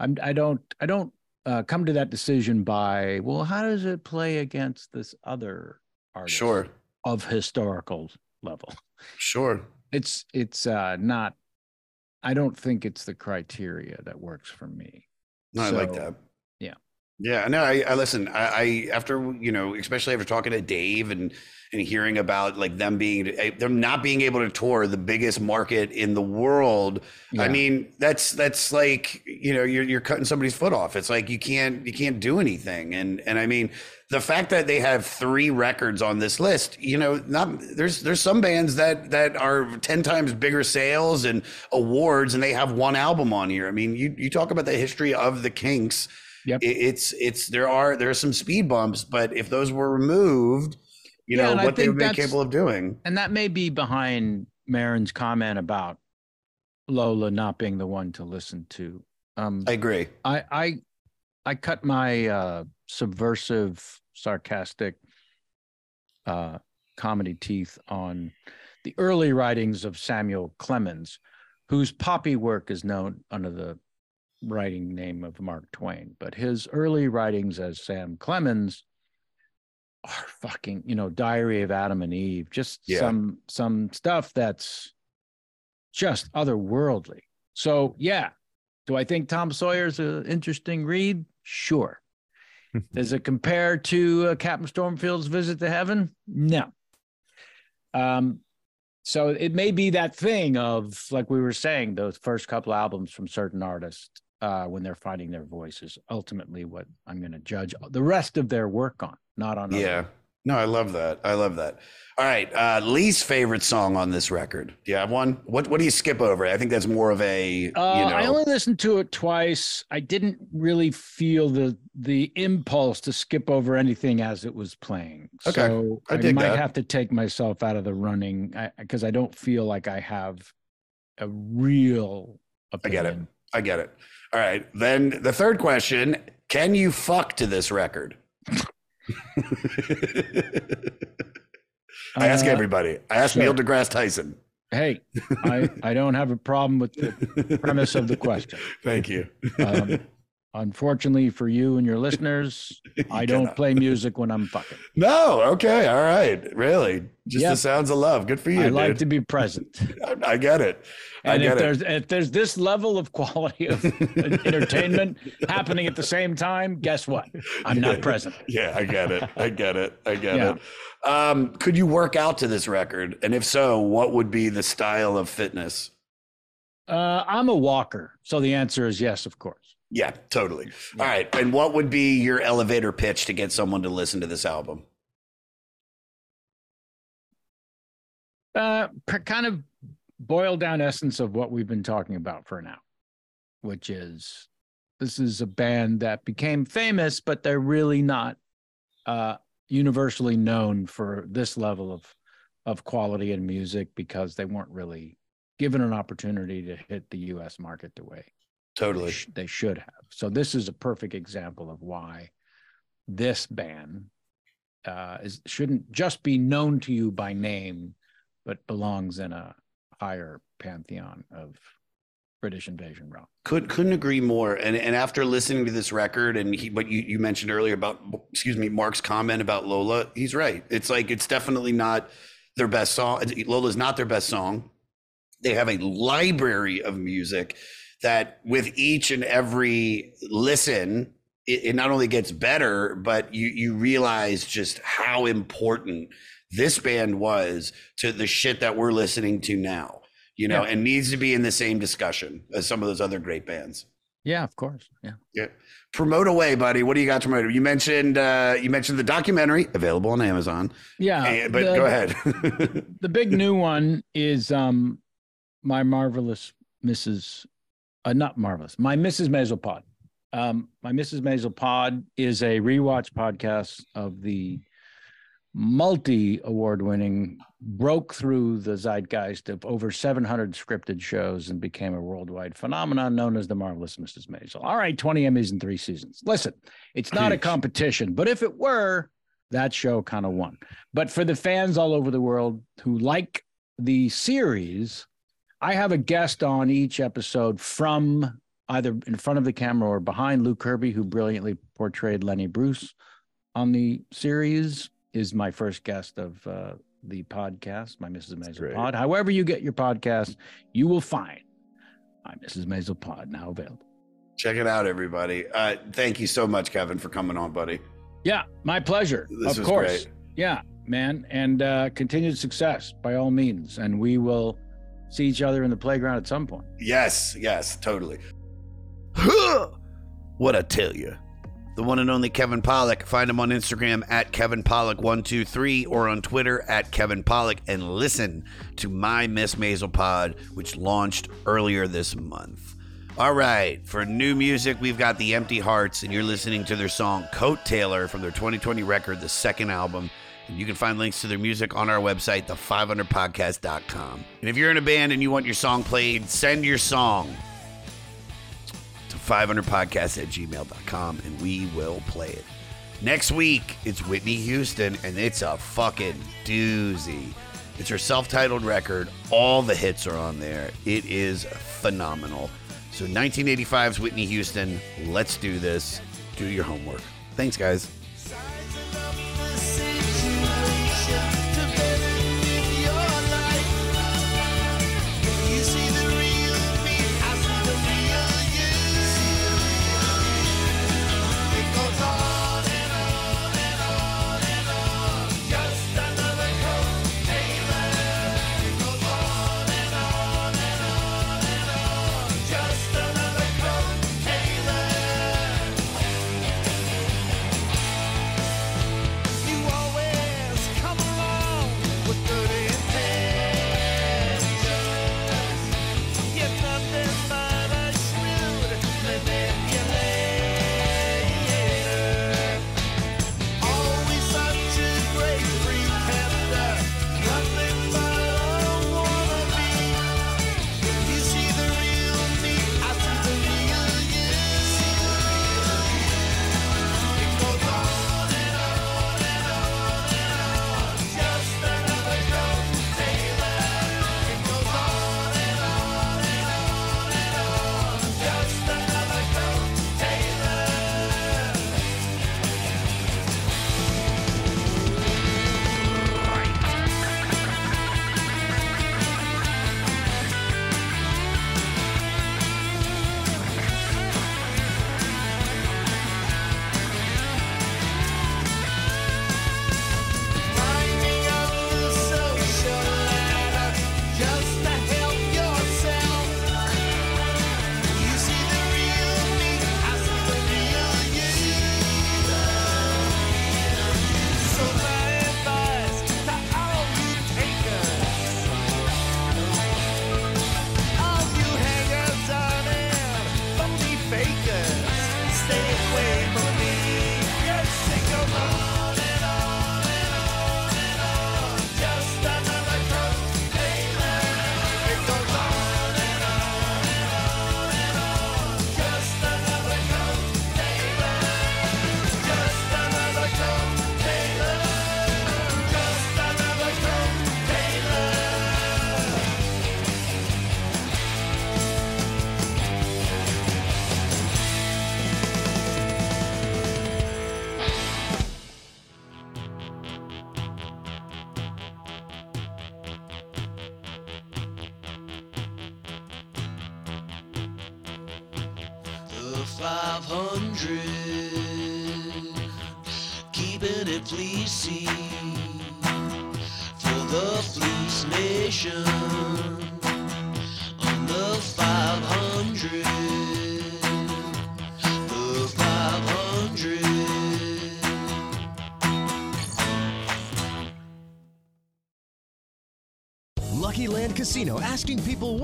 S4: I'm I don't I don't uh, come to that decision by well how does it play against this other artist
S3: Sure.
S4: of historical level.
S3: Sure.
S4: It's it's uh not I don't think it's the criteria that works for me.
S3: No, I like that.
S4: Yeah.
S3: Yeah, no, I, I listen. I, I after you know, especially after talking to Dave and and hearing about like them being eh, them not being able to tour the biggest market in the world. I mean, that's that's like you know you're you're cutting somebody's foot off. It's like you can't you can't do anything. And and I mean the fact that they have three records on this list, you know, not there's there's some bands that that are ten times bigger sales and awards, and they have one album on here. I mean, you you talk about the history of the Kinks.
S4: Yep.
S3: It, it's it's there are there are some speed bumps, but if those were removed, you
S4: Yeah,
S3: know what they would be capable of doing.
S4: And that may be behind Maron's comment about Lola not being the one to listen to. Um,
S3: I agree.
S4: I I I cut my uh, subversive, sarcastic uh, comedy teeth on the early writings of Samuel Clemens, whose poppy work is known under the writing name of Mark Twain. But his early writings as Sam Clemens are fucking, you know, Diary of Adam and Eve, just
S3: Yeah.
S4: some some stuff that's just otherworldly. So yeah, do I think Tom Sawyer's an interesting read? Sure. Does it compare to uh, Captain Stormfield's Visit to Heaven? No. Um, so it may be that thing of like we were saying, those first couple albums from certain artists uh, when they're finding their voices. Ultimately, what I'm going to judge the rest of their work on, not on. other-
S3: Yeah. No, I love that. I love that. All right. Uh, least favorite song on this record. Do you have one? What What do you skip over? I think that's more of a
S4: Uh,
S3: you know.
S4: I only listened to it twice. I didn't really feel the the impulse to skip over anything as it was playing.
S3: Okay,
S4: So
S3: I
S4: I, might
S3: that.
S4: have to take myself out of the running because I, don't feel like I have a real. Opinion.
S3: I get it. I get it. All right. Then the third question: Can you fuck to this record? I ask
S4: Uh,
S3: everybody. I ask
S4: sure.
S3: Neil deGrasse Tyson.
S4: Hey, I, I don't have a problem with the premise of the question.
S3: Thank you.
S4: Um, unfortunately for you and your listeners, I don't
S3: cannot.
S4: play music when I'm fucking.
S3: No. Okay. All right. Really? Just
S4: Yep.
S3: the sounds of love. Good for you.
S4: I like
S3: dude.
S4: to be present.
S3: I, I get it. I
S4: And
S3: get
S4: if
S3: it.
S4: there's if there's this level of quality of entertainment happening at the same time, guess what? I'm not present.
S3: Yeah, I get it. I get it. I get
S4: Yeah.
S3: it. Um, could you work out to this record? And if so, what would be the style of fitness?
S4: Uh, I'm a walker, so the answer is yes, of course.
S3: Yeah, totally. All right. And what would be your elevator pitch to get someone to listen to this album?
S4: Uh, kind of boiled down essence of what we've been talking about for now, which is this is a band that became famous, but they're really not uh, universally known for this level of of quality in music because they weren't really given an opportunity to hit the U.S. market the way
S3: Totally.
S4: sh- they should have. So this is a perfect example of why this ban uh, is shouldn't just be known to you by name, but belongs in a higher pantheon of British invasion rock.
S3: Could couldn't agree more. And and after listening to this record and he, what you, you mentioned earlier about excuse me, Marc's comment about Lola, he's right. It's like it's definitely not their best song. Lola's not their best song. They have a library of music that with each and every listen, it, it not only gets better, but you you realize just how important this band was to the shit that we're listening to now. You know,
S4: Yeah.
S3: and needs to be in the same discussion as some of those other great bands.
S4: Yeah, of course. Yeah.
S3: Yeah. Promote away, buddy. What do you got to promote? You mentioned uh you mentioned the documentary available on Amazon.
S4: Yeah.
S3: Eh, but
S4: the-
S3: go ahead.
S4: the big new one is um my marvelous Mrs. Uh, not marvelous. My Mrs. Maisel Pod. Um, my Mrs. Maisel Pod is a rewatch podcast of the multi award winning, broke through the zeitgeist of over 700 scripted shows and became a worldwide phenomenon known as the marvelous Mrs. Maisel. All right, 20 Emmys in three seasons. Listen, it's not a competition, but if it were, that show kind of won. But for the fans all over the world who like the series, I have a guest on each episode from either in front of the camera or behind Luke Kirby, who brilliantly portrayed Lenny Bruce on the series, is my first guest of uh, the podcast, my Mrs. Maisel. Pod. However, you get your podcast, you will find my Mrs. Maisel Pod now available.
S1: Check it out, everybody. Uh, thank you so much, Kevin, for coming on, buddy.
S4: Yeah, my pleasure.
S1: This
S4: of course.
S1: great.
S4: Yeah, man. And uh, continued success by all means. And we will see each other in the playground at some point.
S1: Yes, yes, totally. what I tell you. The one and only Kevin Pollak. Find him on Instagram at Kevin Pollak123 or on Twitter at Kevin Pollak and listen to My Miss Maisel Pod, which launched earlier this month. All right, for new music, we've got The Empty Hearts, and you're listening to their song Coat Taylor from their 2020 record, the second album. And you can find links to their music on our website, the500podcast.com. And if you're in a band and you want your song played, send your song to 500podcast at gmail.com and we will play it. Next week, it's Whitney Houston, and it's a fucking doozy. It's her self titled record. All the hits are on there. It is phenomenal. So, 1985's Whitney Houston. Let's do this. Do your homework. Thanks, guys.